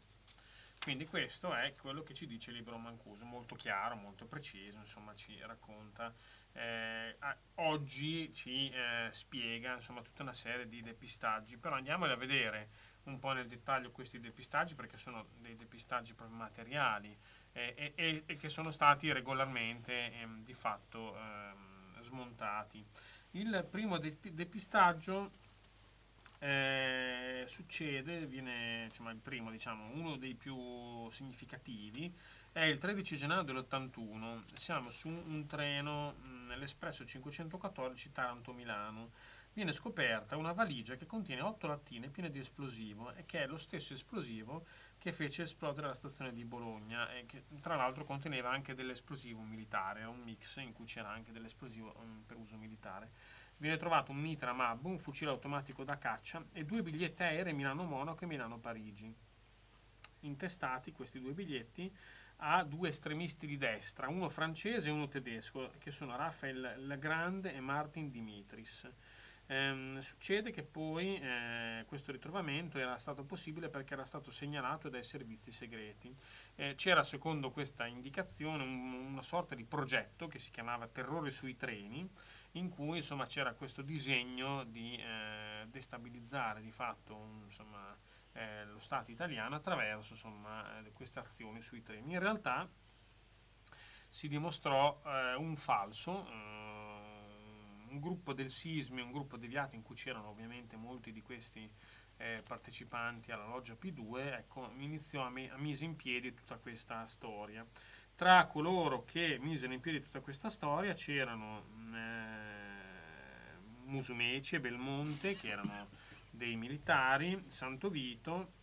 Quindi questo è quello che ci dice il libro Mancuso, molto chiaro, molto preciso, insomma ci racconta eh, oggi ci eh, spiega insomma, tutta una serie di depistaggi, però andiamoli a vedere un po' nel dettaglio questi depistaggi perché sono dei depistaggi proprio materiali eh, e, e, che sono stati regolarmente ehm, di fatto ehm, smontati. Il primo de- depistaggio eh, succede, viene insomma, il primo, diciamo, uno dei più significativi, è il 13 gennaio dell'81. Siamo su un treno nell'Espresso 514 Taranto-Milano. Viene scoperta una valigia che contiene otto lattine piene di esplosivo e che è lo stesso esplosivo che fece esplodere la stazione di Bologna e che tra l'altro conteneva anche dell'esplosivo militare, un mix in cui c'era anche dell'esplosivo um, per uso militare. Viene trovato un mitra MAB, un fucile automatico da caccia e due biglietti aerei Milano-Monaco e Milano-Parigi. Intestati questi due biglietti ha due estremisti di destra, uno francese e uno tedesco, che sono Raphael Legrande e Martin Dimitris. Ehm, succede che poi eh, questo ritrovamento era stato possibile perché era stato segnalato dai servizi segreti. Eh, c'era, secondo questa indicazione, un- una sorta di progetto che si chiamava Terrore sui treni, in cui insomma, c'era questo disegno di eh, destabilizzare di fatto insomma, eh, lo Stato italiano attraverso insomma, eh, queste azioni sui treni. In realtà si dimostrò eh, un falso, eh, un gruppo del Sismi, un gruppo deviato in cui c'erano ovviamente molti di questi eh, partecipanti alla loggia P2, ecco, iniziò a, me- a mise in piedi tutta questa storia. Tra coloro che misero in piedi tutta questa storia c'erano eh, Musumeci e Belmonte, che erano dei militari, Santo Vito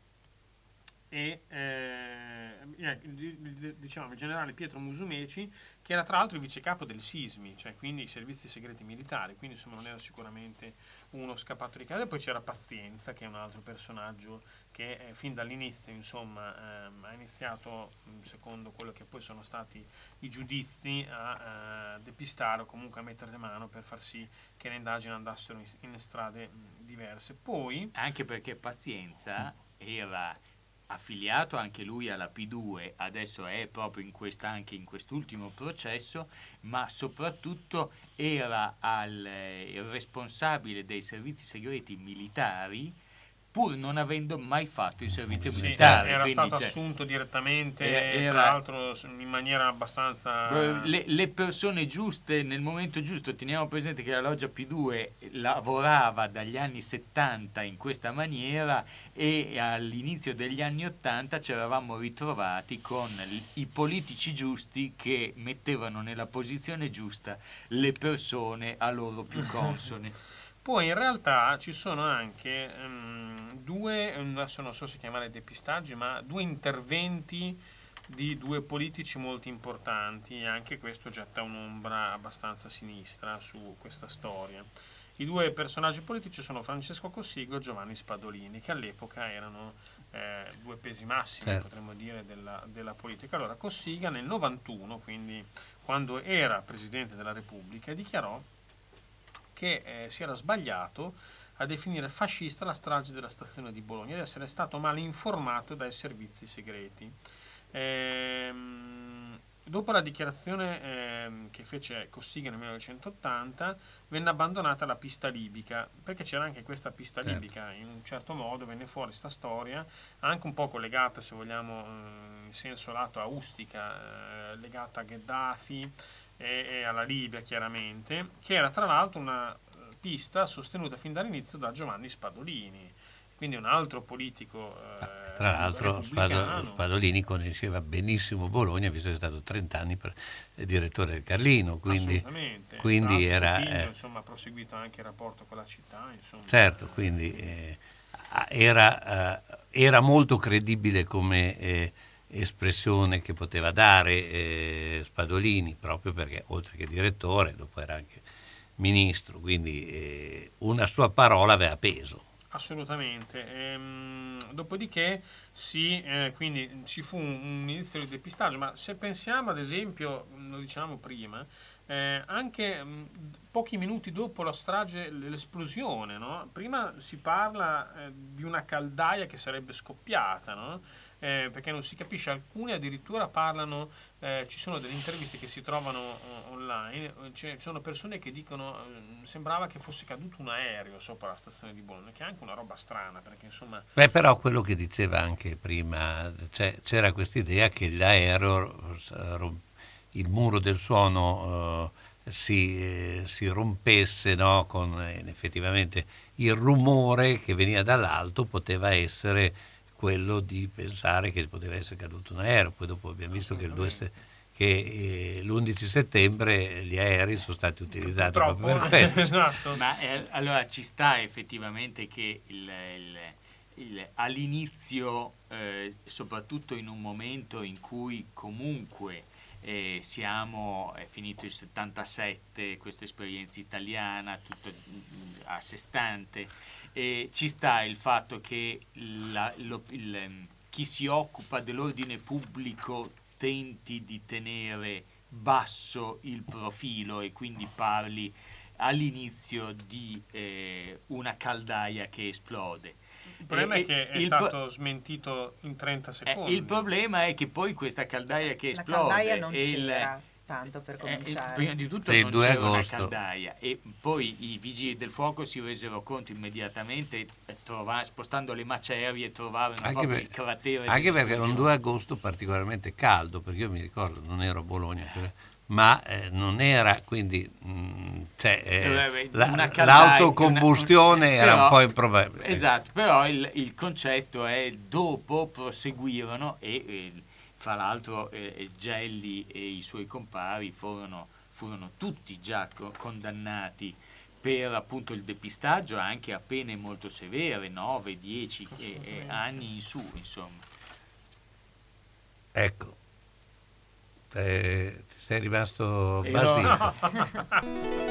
e eh, eh, di- di- diciamo, il generale Pietro Musumeci, che era tra l'altro il vicecapo del SISMI, cioè quindi i servizi segreti militari, quindi insomma non era sicuramente uno scappato di casa. E poi c'era Pazienza, che è un altro personaggio che eh, fin dall'inizio insomma, ehm, ha iniziato, mh, secondo quello che poi sono stati i giudizi, a eh, depistare o comunque a mettere mano per far sì che le indagini andassero in, in strade mh, diverse. Poi, Anche perché Pazienza era affiliato anche lui alla P2, adesso è proprio in questa, anche in quest'ultimo processo, ma soprattutto era al, eh, il responsabile dei servizi segreti militari pur non avendo mai fatto il servizio Sì, militare. era quindi, stato cioè, assunto direttamente, era- tra l'altro in maniera abbastanza... Le, le persone giuste nel momento giusto, teniamo presente che la loggia P2 lavorava dagli anni 70 in questa maniera e all'inizio degli anni 80 ci eravamo ritrovati con i politici giusti che mettevano nella posizione giusta le persone a loro più consone. [LAUGHS] Poi in realtà ci sono anche ehm, due, adesso non so se chiamare depistaggi, ma due interventi di due politici molto importanti e anche questo getta un'ombra abbastanza sinistra su questa storia. I due personaggi politici sono Francesco Cossigo e Giovanni Spadolini, che all'epoca erano eh, due pesi massimi, Certo. potremmo dire, della, della politica. Allora Cossiga nel 91, quindi quando era Presidente della Repubblica, dichiarò che eh, si era sbagliato a definire fascista la strage della stazione di Bologna ed essere stato male informato dai servizi segreti. Ehm, dopo la dichiarazione ehm, che fece Cossiga nel 1980 venne abbandonata la pista libica perché c'era anche questa pista Certo. libica in un certo modo venne fuori questa storia anche un po' collegata se vogliamo eh, in senso lato austica eh, legata a Gheddafi e, e alla Libia chiaramente, che era tra l'altro una eh, pista sostenuta fin dall'inizio da Giovanni Spadolini, quindi un altro politico eh, Tra l'altro. Spadolini conosceva benissimo Bologna, visto che è stato 30 anni per- eh, direttore del Carlino, quindi, quindi era... figlio, eh, insomma, ha proseguito anche il rapporto con la città. Insomma. Certo, quindi eh, era, eh, era molto credibile come espressione che poteva dare eh, Spadolini, proprio perché oltre che direttore, dopo era anche ministro, quindi eh, una sua parola aveva peso. Assolutamente. Ehm, dopodiché sì, eh, quindi ci fu un, un inizio di depistaggio, ma se pensiamo ad esempio, mh, lo diciamo prima, eh, anche mh, pochi minuti dopo la strage, l'esplosione, no? prima si parla eh, di una caldaia che sarebbe scoppiata, no? Eh, perché non si capisce, alcuni addirittura parlano, eh, ci sono delle interviste che si trovano eh, online, eh, ci sono persone che dicono eh, sembrava che fosse caduto un aereo sopra la stazione di Bologna, che è anche una roba strana, perché insomma... Beh, però quello che diceva anche prima, cioè, c'era questa idea che l'aereo, il muro del suono eh, si, eh, si rompesse no? con eh, effettivamente il rumore che veniva dall'alto poteva essere quello di pensare che poteva essere caduto un aereo. Poi dopo abbiamo visto che, il 2 se- che, eh, l'11 settembre gli aerei sono stati utilizzati proprio per quello. [LAUGHS] esatto. Ma eh, allora ci sta effettivamente che il- il- il- all'inizio, eh, soprattutto in un momento in cui comunque eh, siamo, è finito il 77, questa esperienza italiana, tutto mm, a sé stante, e ci sta il fatto che la- lo- il, ehm, chi si occupa dell'ordine pubblico tenti di tenere basso il profilo e quindi parli all'inizio di eh, una caldaia che esplode. Il problema E- è che è il pro- stato smentito in 30 eh, secondi. il problema è che poi questa caldaia che La esplode caldaia non e il- tanto per eh, cominciare. prima di tutto Sì, il non 2 c'era una agosto. caldaia e poi i vigili del fuoco si resero conto immediatamente eh, trova- spostando le macerie trovarono Anche, proprio per- il cratere anche perché era un dell'esplosione. 2 agosto particolarmente caldo, perché io mi ricordo, non ero a Bologna, però- ma eh, non era quindi mh, cioè, eh, Eh, la- una caldaia, l'autocombustione una- era un però- po' improbabile. Esatto, però il, il concetto è dopo proseguirono e eh, fra l'altro eh, Gelli e i suoi compari furono, furono tutti già co- condannati per appunto il depistaggio anche a pene molto severe, 9, 10 eh, eh, anni in su, insomma. Ecco, Eh, sei rimasto Ero- basito. [LAUGHS]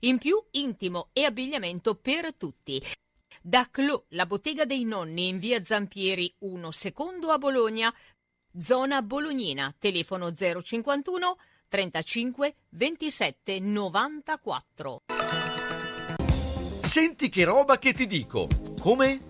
In più intimo e abbigliamento per tutti. Da Clo, la bottega dei nonni in via Zampieri 1 secondo a Bologna, zona bolognina, telefono 051 35 27 94. Senti che roba che ti dico. Come?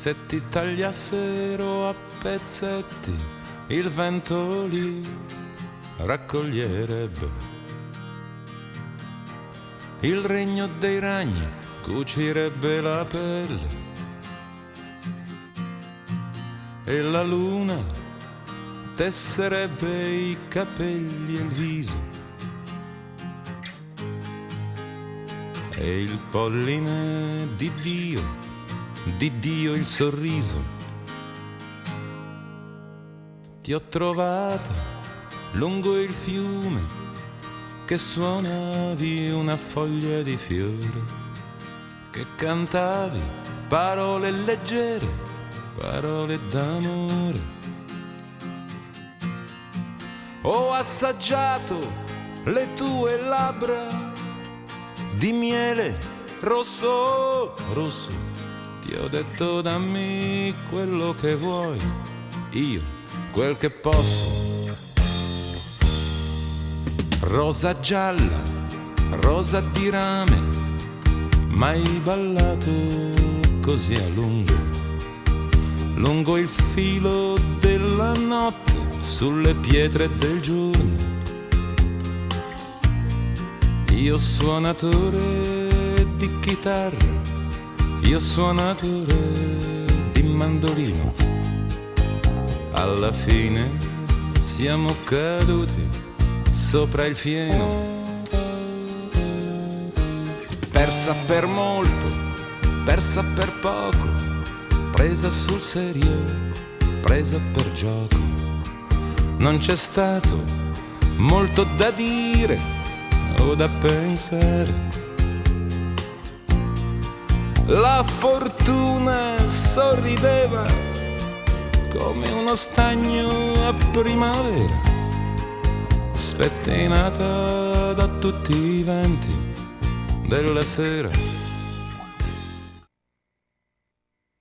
Se ti tagliassero a pezzetti, il vento li raccoglierebbe. Il regno dei ragni cucirebbe la pelle e la luna tesserebbe i capelli e il viso e il polline di Dio, di Dio il sorriso. Ti ho trovata lungo il fiume che suonavi una foglia di fiori, che cantavi parole leggere, parole d'amore. Ho assaggiato le tue labbra di miele rosso, rosso. Ti ho detto dammi quello che vuoi, io quel che posso. Rosa gialla, rosa di rame, mai ballato così a lungo, lungo il filo della notte, sulle pietre del giorno io suonatore di chitarra, io suonatore di mandolino. Alla fine siamo caduti sopra il fieno. Persa per molto, persa per poco, presa sul serio, presa per gioco. Non c'è stato molto da dire o da pensare. La fortuna sorrideva come uno stagno a primavera, spettinata da tutti i venti della sera.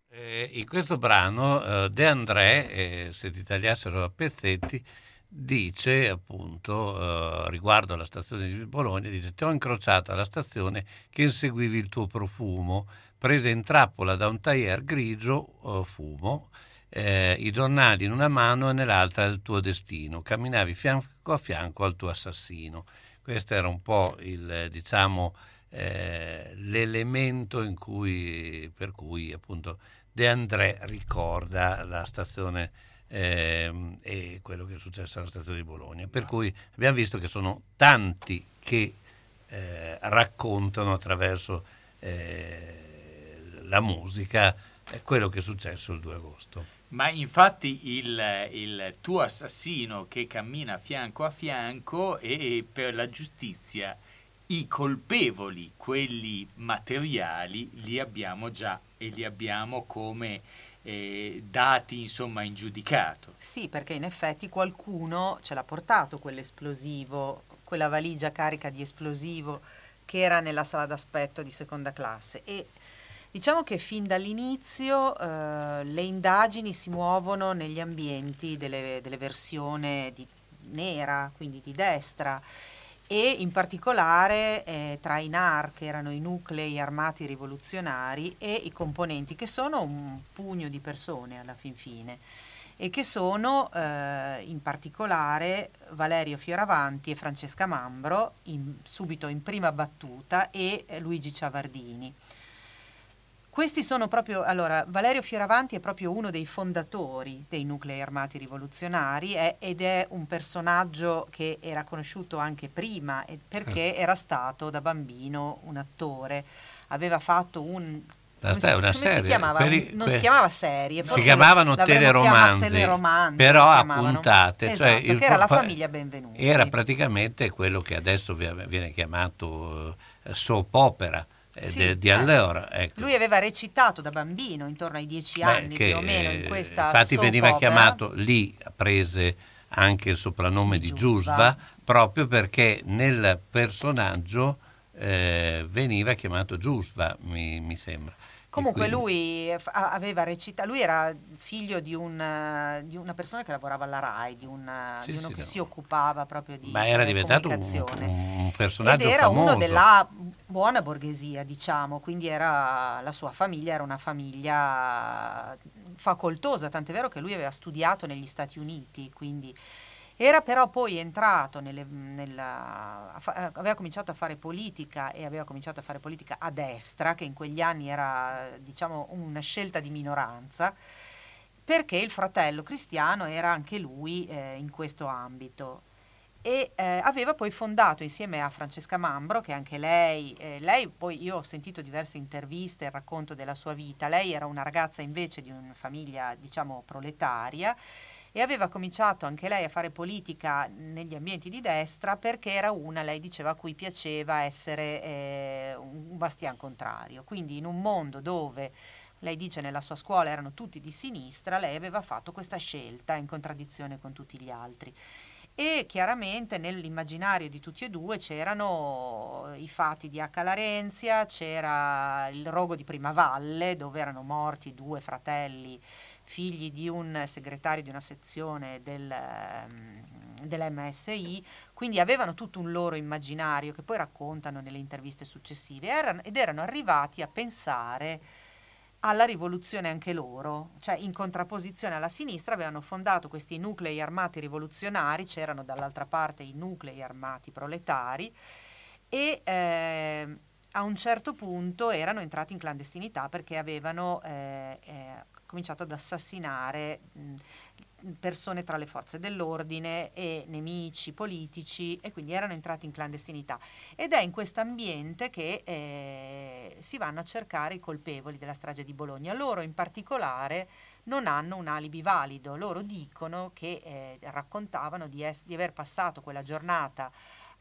Eh, in questo brano eh, De André, eh, se ti tagliassero a pezzetti, dice appunto eh, riguardo alla stazione di Bologna, dice ti ho incrociato alla stazione che inseguivi il tuo profumo, presa in trappola da un tailleur grigio eh, fumo, eh, i giornali in una mano e nell'altra il tuo destino, camminavi fianco a fianco al tuo assassino. Questo era un po' il, diciamo, eh, l'elemento cui, per cui appunto De André ricorda la stazione ehm, e quello che è successo alla stazione di Bologna. Per cui abbiamo visto che sono tanti che eh, raccontano attraverso eh, la musica eh, quello che è successo il 2 agosto. Ma infatti il, il, tuo assassino che cammina fianco a fianco e per la giustizia i colpevoli, quelli materiali, li abbiamo già e li abbiamo come eh, dati insomma in giudicato. Sì, perché in effetti qualcuno ce l'ha portato quell'esplosivo, quella valigia carica di esplosivo che era nella sala d'aspetto di seconda classe e diciamo che fin dall'inizio eh, le indagini si muovono negli ambienti delle, delle versioni di nera, quindi di destra e in particolare eh, tra i NAR, che erano i nuclei armati rivoluzionari, e i componenti, che sono un pugno di persone alla fin fine, e che sono eh, in particolare Valerio Fioravanti e Francesca Mambro, in, subito in prima battuta, e Luigi Ciavardini. Questi sono proprio, allora, Valerio Fioravanti è proprio uno dei fondatori dei nuclei armati rivoluzionari è, ed è un personaggio che era conosciuto anche prima perché Eh. era stato da bambino un attore, aveva fatto un... La come si- una come serie, si chiamava? quelli- non que- si chiamava serie, si chiamavano teleromanzi, teleromanzi, però a puntate, cioè Esatto, il che era la famiglia Benvenuti. Era praticamente quello che adesso vi- viene chiamato eh, soap opera eh, Sì, de- di eh. allora. Ecco. Lui aveva recitato da bambino, intorno ai dieci Beh, anni che, più o meno, in eh, questa infatti veniva opera. chiamato lì prese anche il soprannome di, Giusva proprio perché nel personaggio eh, veniva chiamato Giusva mi, mi sembra Comunque quindi- lui aveva recitato, lui era figlio di, un, di una persona che lavorava alla RAI, di, un, eh, Sì, di uno sì, che no. si occupava proprio di ma era eh, diventato un, un personaggio Ed era famoso. uno della buona borghesia, diciamo, quindi era, la sua famiglia era una famiglia facoltosa, tant'è vero che lui aveva studiato negli Stati Uniti, quindi era però poi entrato nelle- nella, fa- aveva cominciato a fare politica e aveva cominciato a fare politica a destra, che in quegli anni era diciamo una scelta di minoranza, perché il fratello cristiano era anche lui eh, in questo ambito. E eh, aveva poi fondato insieme a Francesca Mambro, che anche lei, eh, lei poi io ho sentito diverse interviste, il racconto della sua vita, lei era una ragazza invece di una famiglia diciamo proletaria e aveva cominciato anche lei a fare politica negli ambienti di destra perché era una, lei diceva, a cui piaceva essere eh, un bastian contrario. Quindi in un mondo dove lei dice nella sua scuola erano tutti di sinistra, lei aveva fatto questa scelta in contraddizione con tutti gli altri. E chiaramente nell'immaginario di tutti e due c'erano i fatti di H. Larenzia, c'era il rogo di Primavalle dove erano morti due fratelli figli di un segretario di una sezione del, ehm, dell'MSI, quindi avevano tutto un loro immaginario che poi raccontano nelle interviste successive erano, ed erano arrivati a pensare alla rivoluzione anche loro, cioè in contrapposizione alla sinistra avevano fondato questi nuclei armati rivoluzionari, c'erano dall'altra parte i nuclei armati proletari e eh, a un certo punto erano entrati in clandestinità perché avevano eh, eh, cominciato ad assassinare mh, persone tra le forze dell'ordine e nemici politici e quindi erano entrati in clandestinità. Ed è in questo ambiente che eh, si vanno a cercare i colpevoli della strage di Bologna. Loro in particolare non hanno un alibi valido, loro dicono che eh, raccontavano di, es- di aver passato quella giornata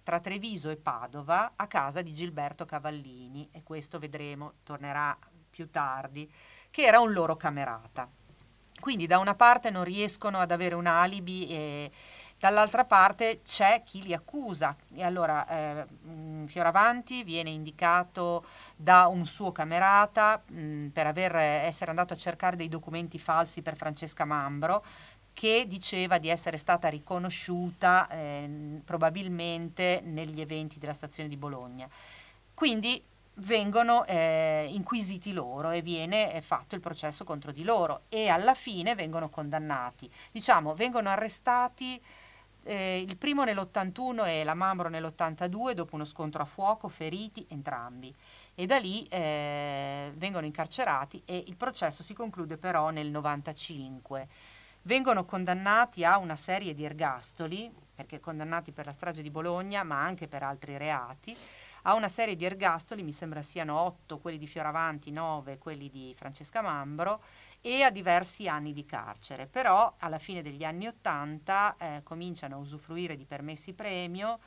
tra Treviso e Padova a casa di Gilberto Cavallini e questo vedremo, tornerà più tardi, che era un loro camerata. Quindi da una parte non riescono ad avere un alibi e dall'altra parte c'è chi li accusa. E allora eh, Fioravanti viene indicato da un suo camerata mh, per aver, essere andato a cercare dei documenti falsi per Francesca Mambro che diceva di essere stata riconosciuta eh, probabilmente negli eventi della stazione di Bologna. Quindi vengono eh, inquisiti loro e viene eh, fatto il processo contro di loro e alla fine vengono condannati. Diciamo, vengono arrestati eh, il primo nell'81 e la Mambro nell'82 dopo uno scontro a fuoco, feriti entrambi. E da lì eh, vengono incarcerati e il processo si conclude però nel 95. Vengono condannati a una serie di ergastoli, perché condannati per la strage di Bologna, ma anche per altri reati a una serie di ergastoli, mi sembra siano otto quelli di Fioravanti, nove quelli di Francesca Mambro e a diversi anni di carcere. Però alla fine degli anni Ottanta eh, cominciano a usufruire di permessi premio,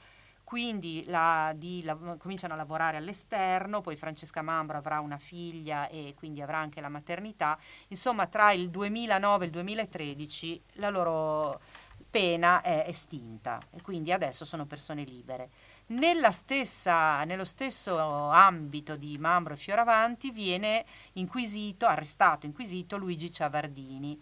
quindi la, di, la, cominciano a lavorare all'esterno, poi Francesca Mambro avrà una figlia e quindi avrà anche la maternità. Insomma, tra il 2009 e il 2013 la loro pena è estinta e quindi adesso sono persone libere. Stessa, nello stesso ambito di Mambro e Fioravanti viene inquisito, arrestato, inquisito Luigi Ciavardini.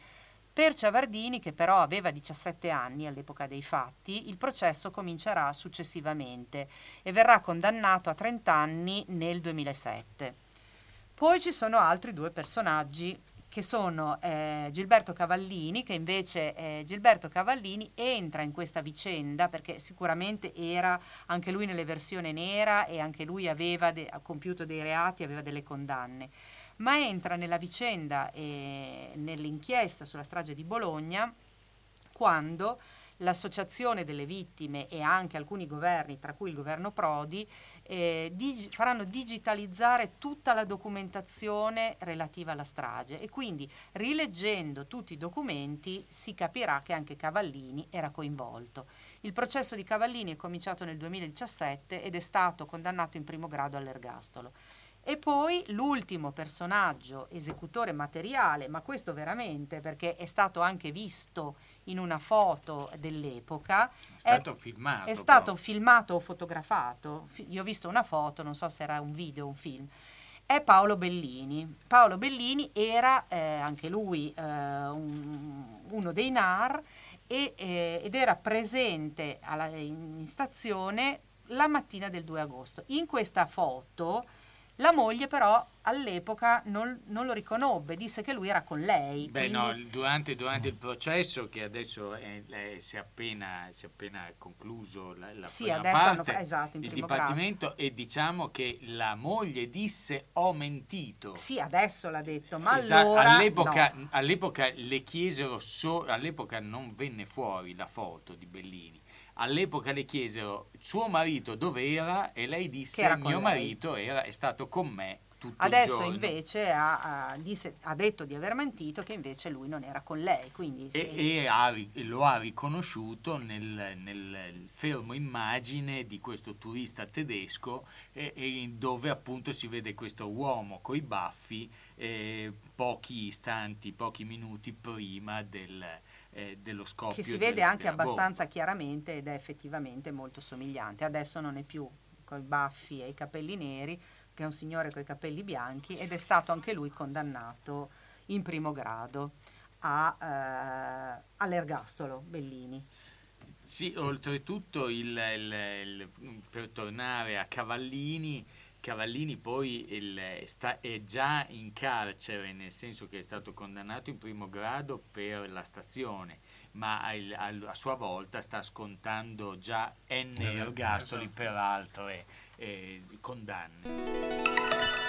Per Ciavardini, che però aveva 17 anni all'epoca dei fatti, il processo comincerà successivamente e verrà condannato a 30 anni nel 2007. Poi ci sono altri due personaggi che sono eh, Gilberto Cavallini, che invece eh, Gilberto Cavallini entra in questa vicenda perché sicuramente era anche lui nelle versioni nera e anche lui aveva de- compiuto dei reati, aveva delle condanne, ma entra nella vicenda e nell'inchiesta sulla strage di Bologna quando l'associazione delle vittime e anche alcuni governi, tra cui il governo Prodi, eh, dig- faranno digitalizzare tutta la documentazione relativa alla strage e quindi rileggendo tutti i documenti si capirà che anche Cavallini era coinvolto. Il processo di Cavallini è cominciato nel 2017 ed è stato condannato in primo grado all'ergastolo. E poi l'ultimo personaggio, esecutore materiale, ma questo veramente perché è stato anche visto in una foto dell'epoca. È stato filmato. È stato filmato o fotografato. Io ho visto una foto, non so se era un video o un film. È Paolo Bellini. Paolo Bellini era eh, anche lui eh, un, uno dei NAR e, eh, ed era presente alla, in, in stazione la mattina del 2 agosto. In questa foto La moglie però all'epoca non, non lo riconobbe, disse che lui era con lei. Beh, quindi- no, durante, durante il processo, che adesso è- è- si, è appena, si è appena concluso la, la Sì, prima adesso hanno- parte, esatto, il dipartimento, e diciamo che la moglie disse ho mentito. Sì, adesso l'ha detto, ma Esa- allora all'epoca, no. all'epoca le chiesero, so- all'epoca non venne fuori la foto di Bellini. All'epoca le chiesero suo marito dov'era e lei Che disse era con mio lei." marito era, è stato con me tutto il Adesso giorno. invece ha, ha- disse- ha detto di aver mentito che invece lui non era con lei. Quindi E, e ha lo ha riconosciuto nel, nel fermo immagine di questo turista tedesco e- e dove appunto si vede questo uomo coi baffi eh, pochi istanti, pochi minuti prima del, eh, dello scoppio. che si vede anche della bomba. abbastanza chiaramente ed è effettivamente molto somigliante. Adesso non è più con i baffi e i capelli neri, che è un signore con i capelli bianchi ed è stato anche lui condannato in primo grado a, eh, all'ergastolo Bellini. Sì, oltretutto il- il- il- per tornare a Cavallini, Cavallini poi il- sta- è già in carcere, nel senso che è stato condannato in primo grado per la stazione, ma a, a- a sua volta sta scontando già N ergastoli per altre eh, condanne.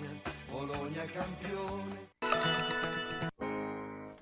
Bologna campione.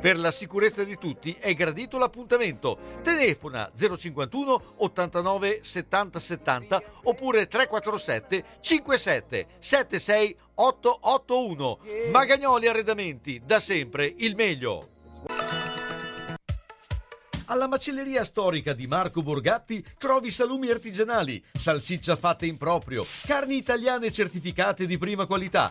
Per la sicurezza di tutti è gradito l'appuntamento. Telefona 051 89 70 70 oppure 347 57 76 881. Magagnoli Arredamenti, da sempre il meglio. Alla macelleria storica di Marco Borgatti trovi salumi artigianali, salsiccia fatta in proprio, carni italiane certificate di prima qualità,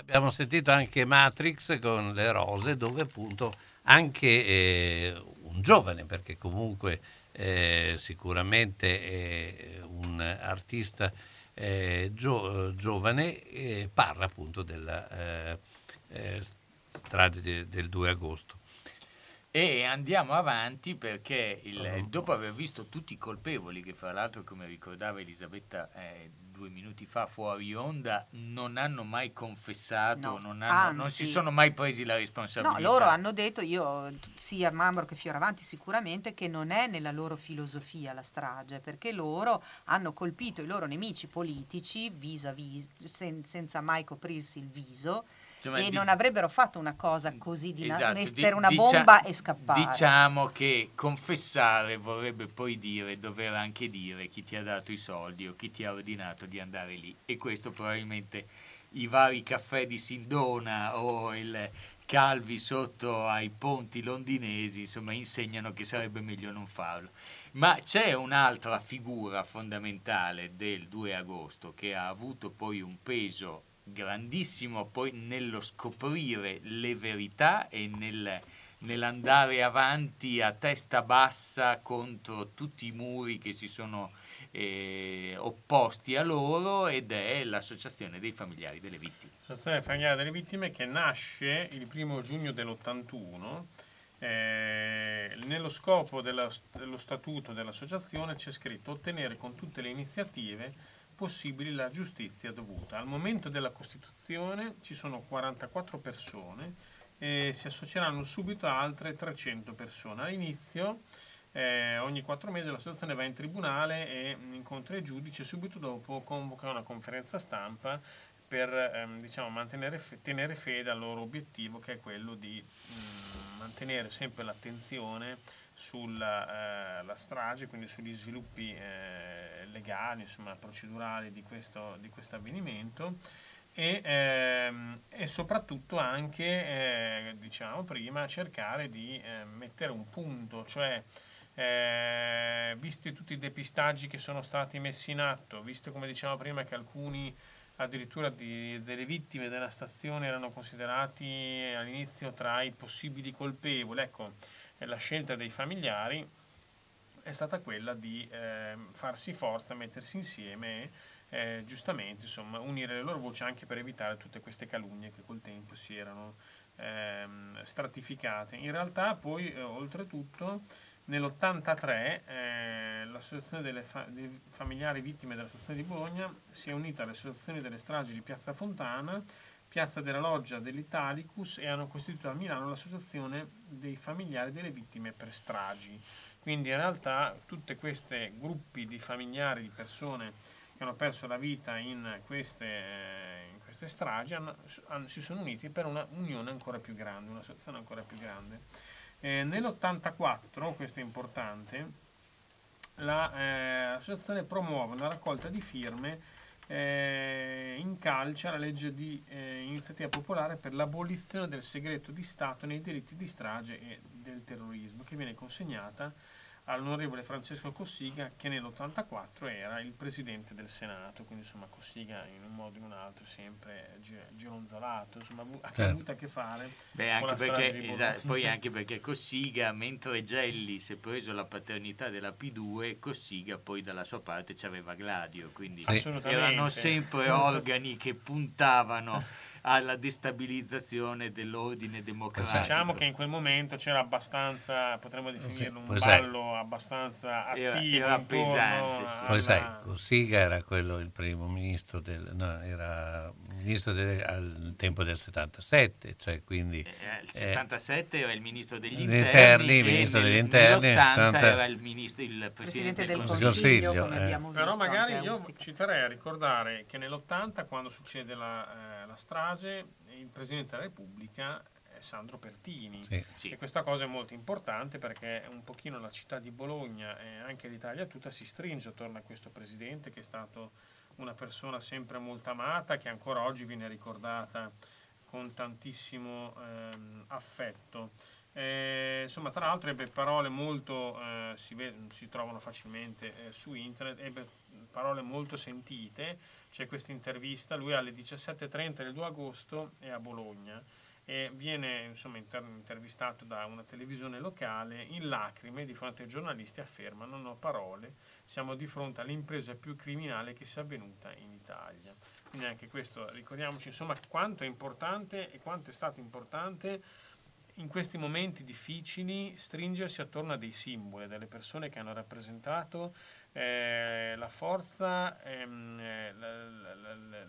Abbiamo sentito anche Matrix con le rose, dove appunto anche eh, un giovane, perché comunque eh, sicuramente è un artista eh, gio- giovane, eh, parla appunto della eh, eh, strage de- del 2 agosto. E andiamo avanti perché il- dopo aver visto tutti i colpevoli, che fra l'altro, come ricordava Elisabetta eh, due minuti fa fuori onda, non hanno mai confessato, No, non, hanno- non si sono mai presi la No, responsabilità. loro hanno detto, io sia Mambro che Fioravanti sicuramente, che non è nella loro filosofia la strage, perché loro hanno colpito i loro nemici politici vis-à-vis, sen- senza mai coprirsi il viso. Insomma, e di- non avrebbero fatto una cosa così di Esatto, mettere di- una dicia- bomba e scappare. Diciamo che confessare vorrebbe poi dire dover anche dire chi ti ha dato i soldi o chi ti ha ordinato di andare lì. E questo probabilmente i vari caffè di Sindona o il Calvi sotto ai ponti londinesi, insomma, insegnano che sarebbe meglio non farlo. Ma c'è un'altra figura fondamentale del 2 agosto che ha avuto poi un peso grandissimo poi nello scoprire le verità e nel, nell'andare avanti a testa bassa contro tutti i muri che si sono eh, opposti a loro ed è l'associazione dei familiari delle vittime. L'associazione familiare delle vittime che nasce il primo giugno dell'81. eh, nello scopo della- dello statuto dell'associazione c'è scritto ottenere con tutte le iniziative possibili la giustizia dovuta. Al momento della Costituzione ci sono 44 persone e si associeranno subito altre 300 persone. All'inizio eh, ogni quattro mesi l'associazione va in tribunale e incontra il giudice, subito dopo convoca una conferenza stampa per ehm, diciamo, mantenere fe- tenere fede al loro obiettivo che è quello di mm, mantenere sempre l'attenzione sulla eh, strage, quindi sugli sviluppi eh, legali, insomma, procedurali di questo di avvenimento e, ehm, e soprattutto anche, eh, diciamo prima, cercare di eh, mettere un punto, cioè eh, visti tutti i depistaggi che sono stati messi in atto, visto come dicevamo prima che alcuni addirittura di- delle vittime della stazione erano considerati all'inizio tra i possibili colpevoli, ecco, la scelta dei familiari è stata quella di ehm, farsi forza, mettersi insieme e eh, giustamente insomma, unire le loro voci anche per evitare tutte queste calunnie che col tempo si erano ehm, stratificate. In realtà poi eh, oltretutto nell'83 eh, l'associazione delle fa- dei familiari vittime della stazione di Bologna si è unita alle associazioni delle stragi di Piazza Fontana, Piazza della Loggia dell'Italicus e hanno costituito a Milano l'associazione dei familiari delle vittime per stragi. Quindi in realtà tutti questi gruppi di familiari, di persone che hanno perso la vita in queste, in queste stragi hanno- hanno- si sono uniti per una unione ancora più grande, un'associazione ancora più grande. Eh, Nell'84, questo è importante, la, eh, l'associazione promuove una raccolta di firme eh, incalcia la legge di eh, iniziativa popolare per l'abolizione del segreto di Stato nei delitti di strage e del terrorismo, che viene consegnata all'onorevole Francesco Cossiga, che nell'84 era il presidente del Senato. Quindi, insomma, Cossiga in un modo o in un altro sempre gi- gironzolato, insomma, ha Certo. avuto a che fare Beh, con anche perché, esatto, poi [LAUGHS] anche perché Cossiga, mentre Gelli si è preso la paternità della P2, Cossiga poi dalla sua parte c'aveva Gladio, quindi Sì. Erano sempre [LAUGHS] organi che puntavano alla destabilizzazione dell'ordine democratico. Diciamo che in quel momento c'era abbastanza, potremmo definirlo un Poi sai- ballo abbastanza Era- attivo era intorno pesante, sì. Poi alla- sai, Cossiga era quello il primo ministro del, no, era ministro del- al tempo del 77, cioè quindi Eh, il eh, 77 era il ministro degli Gli interni, interni, e ministro degli interni, nell'80 tanta- era il, ministro, il presidente, del Consiglio. Consiglio. Consiglio, eh. Però magari io ci terrei a ricordare che nell'80, quando succede la, eh, la strage, il Presidente della Repubblica è Sandro Pertini. Sì. E questa cosa è molto importante perché un pochino la città di Bologna e anche l'Italia tutta si stringe attorno a questo Presidente che è stato una persona sempre molto amata, che ancora oggi viene ricordata con tantissimo ehm, affetto. Eh, insomma, tra l'altro ebbe parole molto, eh, si, ve- si trovano facilmente eh, su internet, ebbe parole molto sentite. C'è questa intervista, lui alle 17.30 del 2 agosto è a Bologna e viene insomma, inter- intervistato da una televisione locale in lacrime di fronte ai giornalisti afferma non ho parole, siamo di fronte all'impresa più criminale che sia avvenuta in Italia. Quindi anche questo, ricordiamoci insomma quanto è importante e quanto è stato importante in questi momenti difficili stringersi attorno a dei simboli, a delle persone che hanno rappresentato eh, la forza, ehm, eh, la- la- la-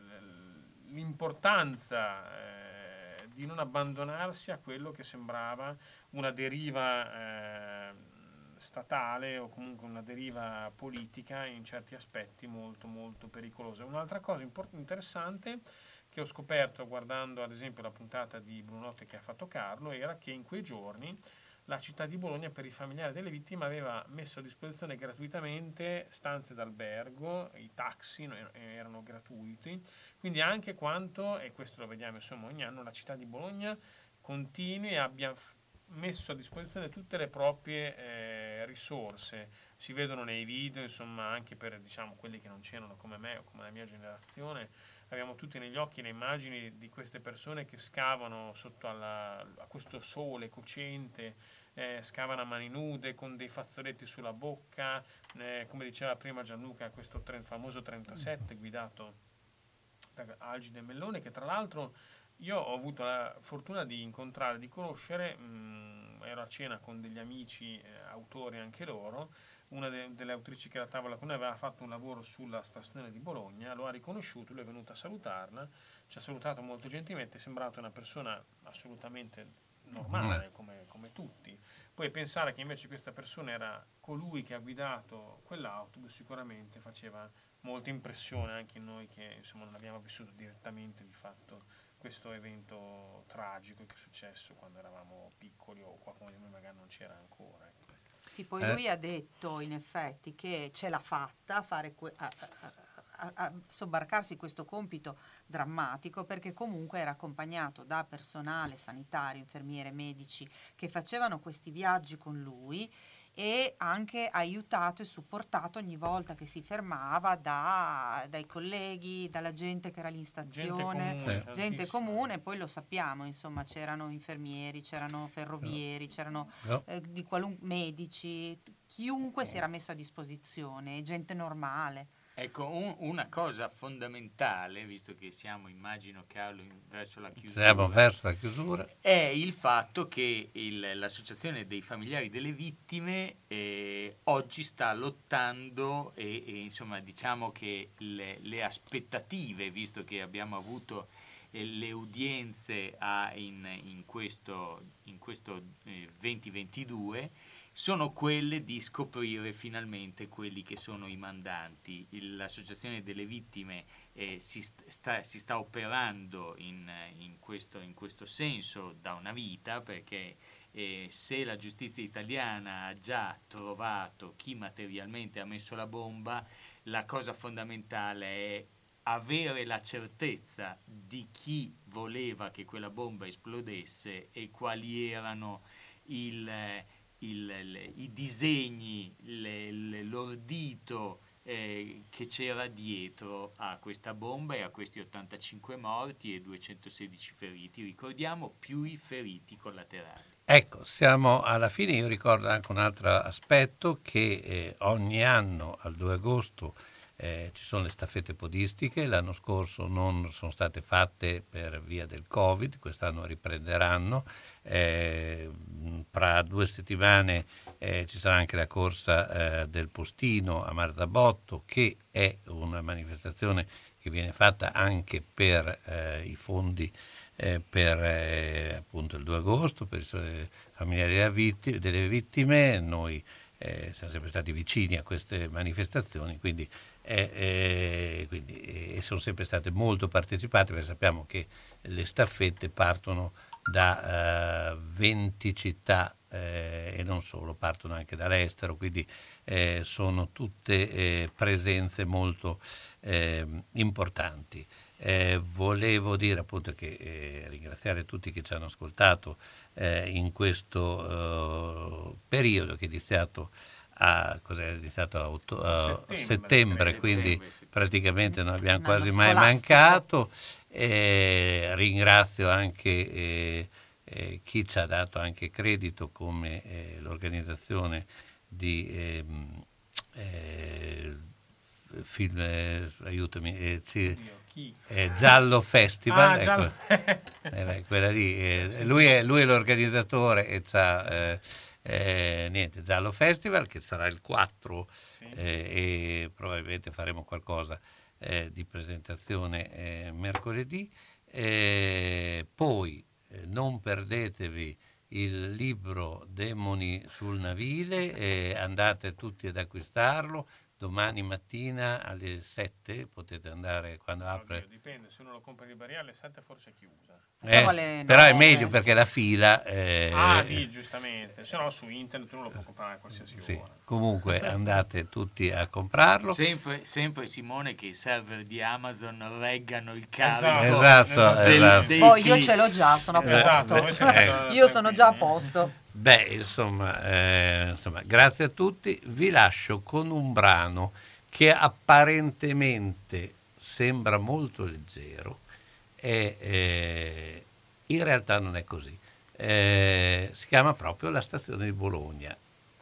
l'importanza eh, di non abbandonarsi a quello che sembrava una deriva eh, statale o comunque una deriva politica in certi aspetti molto molto pericolosa. Un'altra cosa import- interessante che ho scoperto guardando ad esempio la puntata di Brunotte che ha fatto Carlo era che in quei giorni la città di Bologna per i familiari delle vittime aveva messo a disposizione gratuitamente stanze d'albergo, i taxi no- erano gratuiti, quindi anche quanto, e questo lo vediamo insomma ogni anno, la città di Bologna continui e abbia messo a disposizione tutte le proprie eh, risorse. Si vedono nei video, insomma, anche per diciamo, quelli che non c'erano come me o come la mia generazione, abbiamo tutti negli occhi le immagini di queste persone che scavano sotto alla- a questo sole cocente, eh, scavano a mani nude con dei fazzoletti sulla bocca, eh, come diceva prima Gianluca, questo tre- famoso 37 guidato da Algide Mellone, che tra l'altro io ho avuto la fortuna di incontrare, di conoscere, mh, ero a cena con degli amici, eh, autori anche loro, una de- delle autrici che era a tavola con noi aveva fatto un lavoro sulla stazione di Bologna, lo ha riconosciuto, lui è venuto a salutarla, ci ha salutato molto gentilmente, è sembrata una persona assolutamente normale, Mm. come, come tutti. Poi pensare che invece questa persona era colui che ha guidato quell'autobus sicuramente faceva molta impressione anche in noi che insomma non abbiamo vissuto direttamente di fatto questo evento tragico che è successo quando eravamo piccoli o qualcuno di noi magari non c'era ancora. Sì, poi Eh. lui ha detto in effetti che ce l'ha fatta a, fare que- a- a- a sobbarcarsi questo compito drammatico perché comunque era accompagnato da personale sanitario, infermiere, medici che facevano questi viaggi con lui e anche aiutato e supportato ogni volta che si fermava da- dai colleghi, dalla gente che era lì in stazione, comune, gente comune, poi lo sappiamo, insomma c'erano infermieri, c'erano ferrovieri, c'erano No. eh, di qualun- medici, chiunque si era messo a disposizione, gente normale. Ecco, un- una cosa fondamentale, visto che siamo, immagino, Carlo, verso la chiusura, siamo verso la chiusura. è il fatto che il- l'Associazione dei familiari delle vittime eh, oggi sta lottando e, e, insomma diciamo che le, le aspettative, visto che abbiamo avuto le udienze in, in questo, in questo eh, 2022, sono quelle di scoprire finalmente quelli che sono i mandanti. L'associazione delle vittime eh, si, st- sta, si sta operando in, in questo, in questo senso da una vita perché eh, se la giustizia italiana ha già trovato chi materialmente ha messo la bomba, la cosa fondamentale è avere la certezza di chi voleva che quella bomba esplodesse e quali erano il, il- le- i disegni, le- le- l'ordito eh, che c'era dietro a questa bomba e a questi 85 morti e 216 feriti. Ricordiamo più i feriti collaterali. Ecco, siamo alla fine, io ricordo anche un altro aspetto che eh, ogni anno al 2 agosto eh, ci sono le staffette podistiche, l'anno scorso non sono state fatte per via del Covid, quest'anno riprenderanno, eh, fra due settimane eh, ci sarà anche la corsa eh, del postino a Marzabotto che è una manifestazione che viene fatta anche per eh, i fondi eh, per appunto il 2 agosto, per i familiari delle vittime. Noi siamo sempre stati vicini a queste manifestazioni, quindi, eh, eh, quindi, eh, sono sempre state molto partecipate perché sappiamo che le staffette partono da eh, 20 città eh, e non solo, partono anche dall'estero, quindi eh, sono tutte eh, presenze molto eh, importanti. Eh, volevo dire appunto che eh, ringraziare tutti che ci hanno ascoltato in questo periodo che è iniziato a, cos'è, è iniziato a, otto- a Settembre. settembre, quindi settembre, praticamente non abbiamo quasi mai scolastico. mancato. Eh, ringrazio anche eh, eh, chi ci ha dato anche credito come eh, l'organizzazione di ehm, eh, film, eh, aiutami, eh, eh, Giallo Festival, Ah, ecco. Giallo- [LAUGHS] Eh, beh, quella lì, eh, lui, è, lui è l'organizzatore e c'ha eh, eh, niente, Giallo Festival che sarà il 4 eh, e probabilmente faremo qualcosa eh, di presentazione eh, mercoledì. Eh, poi eh, non perdetevi il libro Demoni sul Navile, andate tutti ad acquistarlo. Domani mattina alle 7 potete andare quando apre. Oddio, dipende, se uno lo compra in libreria alle 7 forse è chiusa. Eh, però è meglio perché la fila. eh, Ah, lì, giustamente. Se no su internet uno lo può comprare a qualsiasi sì. ora. Comunque andate tutti a comprarlo. Sempre, sempre Simone che i server di Amazon reggano il carico Esatto, del- esatto. dei Poi io click. ce l'ho già, sono a Esatto, posto. già [LAUGHS] Io sono già a posto. Beh, insomma, eh, insomma, grazie a tutti. Vi lascio con un brano che apparentemente sembra molto leggero e eh, in realtà non è così. Eh, si chiama proprio La stazione di Bologna.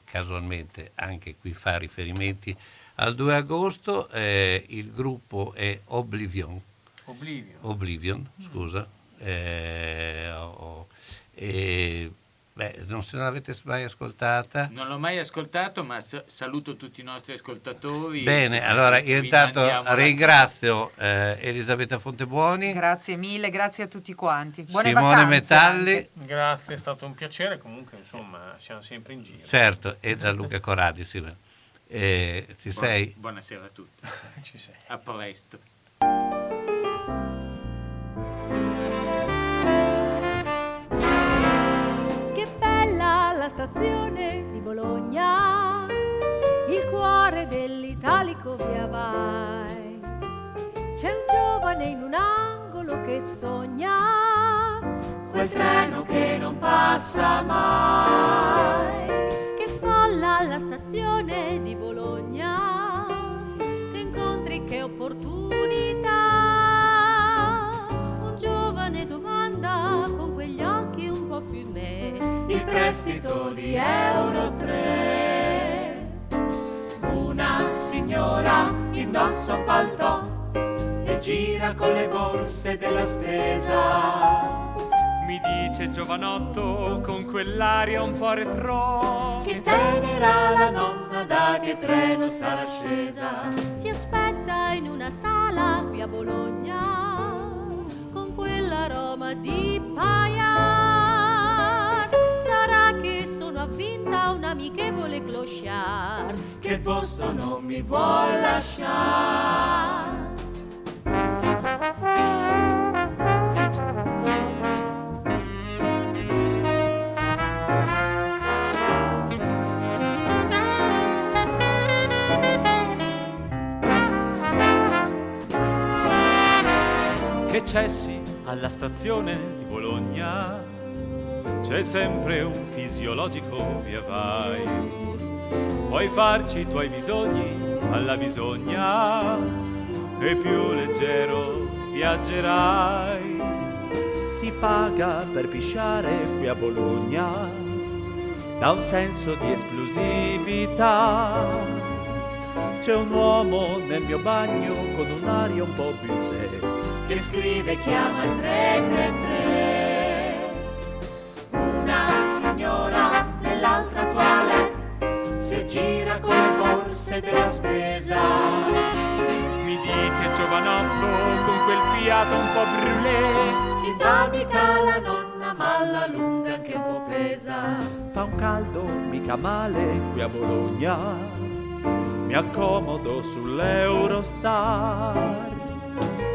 Casualmente anche qui fa riferimenti al 2 agosto. eh, il gruppo è Oblivion. Oblivion. Oblivion, scusa. Eh, ho- ho- e, beh, non se non l'avete mai ascoltata. Non l'ho mai ascoltato, ma sa- saluto tutti i nostri ascoltatori. Bene, allora io intanto ringrazio eh, Elisabetta Fontebuoni, Grazie mille, grazie a tutti quanti. Buone Simone vacanze Metalli, anche. Grazie, è stato un piacere. Comunque, insomma, siamo sempre in giro. certo, e Gianluca Corradi. Sì. Eh, ci Buona- sei? Buonasera a tutti. [LAUGHS] Ci sei. A presto. Stazione di Bologna, il cuore dell'italico via vai. C'è un giovane in un angolo che sogna quel treno che non passa mai. Che folla alla stazione di Bologna, che incontri, che opportunità. Un giovane domanda con quegli occhi un po' fumé il prestito di Euro 3. Una signora indossa un paltò e gira con le borse della spesa. Mi dice giovanotto con quell'aria un po' retro Che tenera la nonna da che treno sarà scesa. Si aspetta in una sala qui a Bologna con quell'aroma di paia. Sono avvinta una l'amichevole clochard che posto non mi vuol lasciare. Che cessi alla stazione c'è sempre un fisiologico via vai. Puoi farci i tuoi bisogni alla bisogna e più leggero viaggerai. Si paga per pisciare qui a Bologna, da un senso di esclusività. C'è un uomo nel mio bagno con un'aria un po' busè che scrive chiama il 333 gira con le borse della spesa Mi dice giovanotto con quel fiato un po' brûlé. simpatica la nonna ma alla lunga anche un po' pesa Fa un caldo mica male qui a Bologna, mi accomodo sull'Eurostar.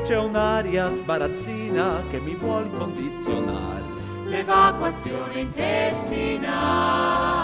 C'è un'aria sbarazzina che mi vuol condizionare. l'evacuazione intestinale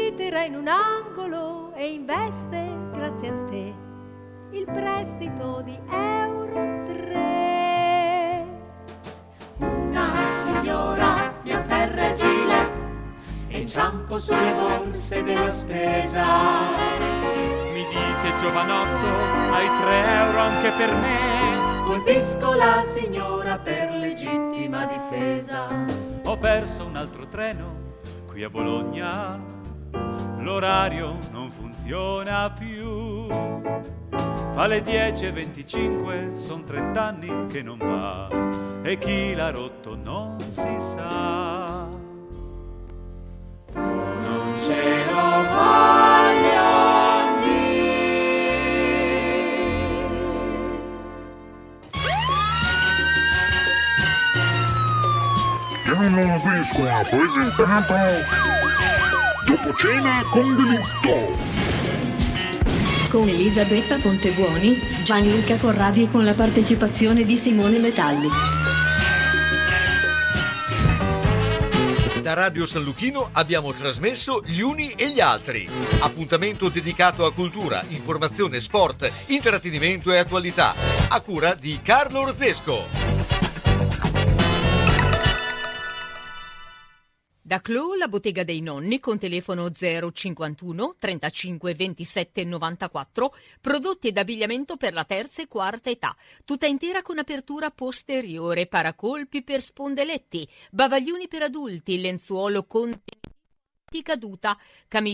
oblitera in un angolo e investe, grazie a te, il prestito di euro 3. Una signora mi afferra il gilet e inciampo sulle borse della spesa. Mi dice giovanotto, hai tre euro anche per me. Colpisco la signora per legittima difesa. Ho perso un altro treno qui a Bologna. L'orario non funziona più. Fa le 10.25, son 30 anni che non va. E chi l'ha rotto non si sa. Non ce lo voglio Piano Vesco ha presentato Dopo cena con delitto Con Elisabetta Pontebuoni, Gianluca Corradi e con la partecipazione di Simone Metalli. Da Radio San Luchino abbiamo trasmesso Gli Uni e gli Altri. Appuntamento dedicato a cultura, informazione, sport, intrattenimento e attualità. A cura di Carlo Orzesco. Da Clo, la bottega dei nonni con telefono 051 35 27 94, prodotti ed abbigliamento per la terza e quarta età, tutta intera con apertura posteriore, paracolpi per spondeletti, bavaglioni per adulti, lenzuolo con caduta, camicie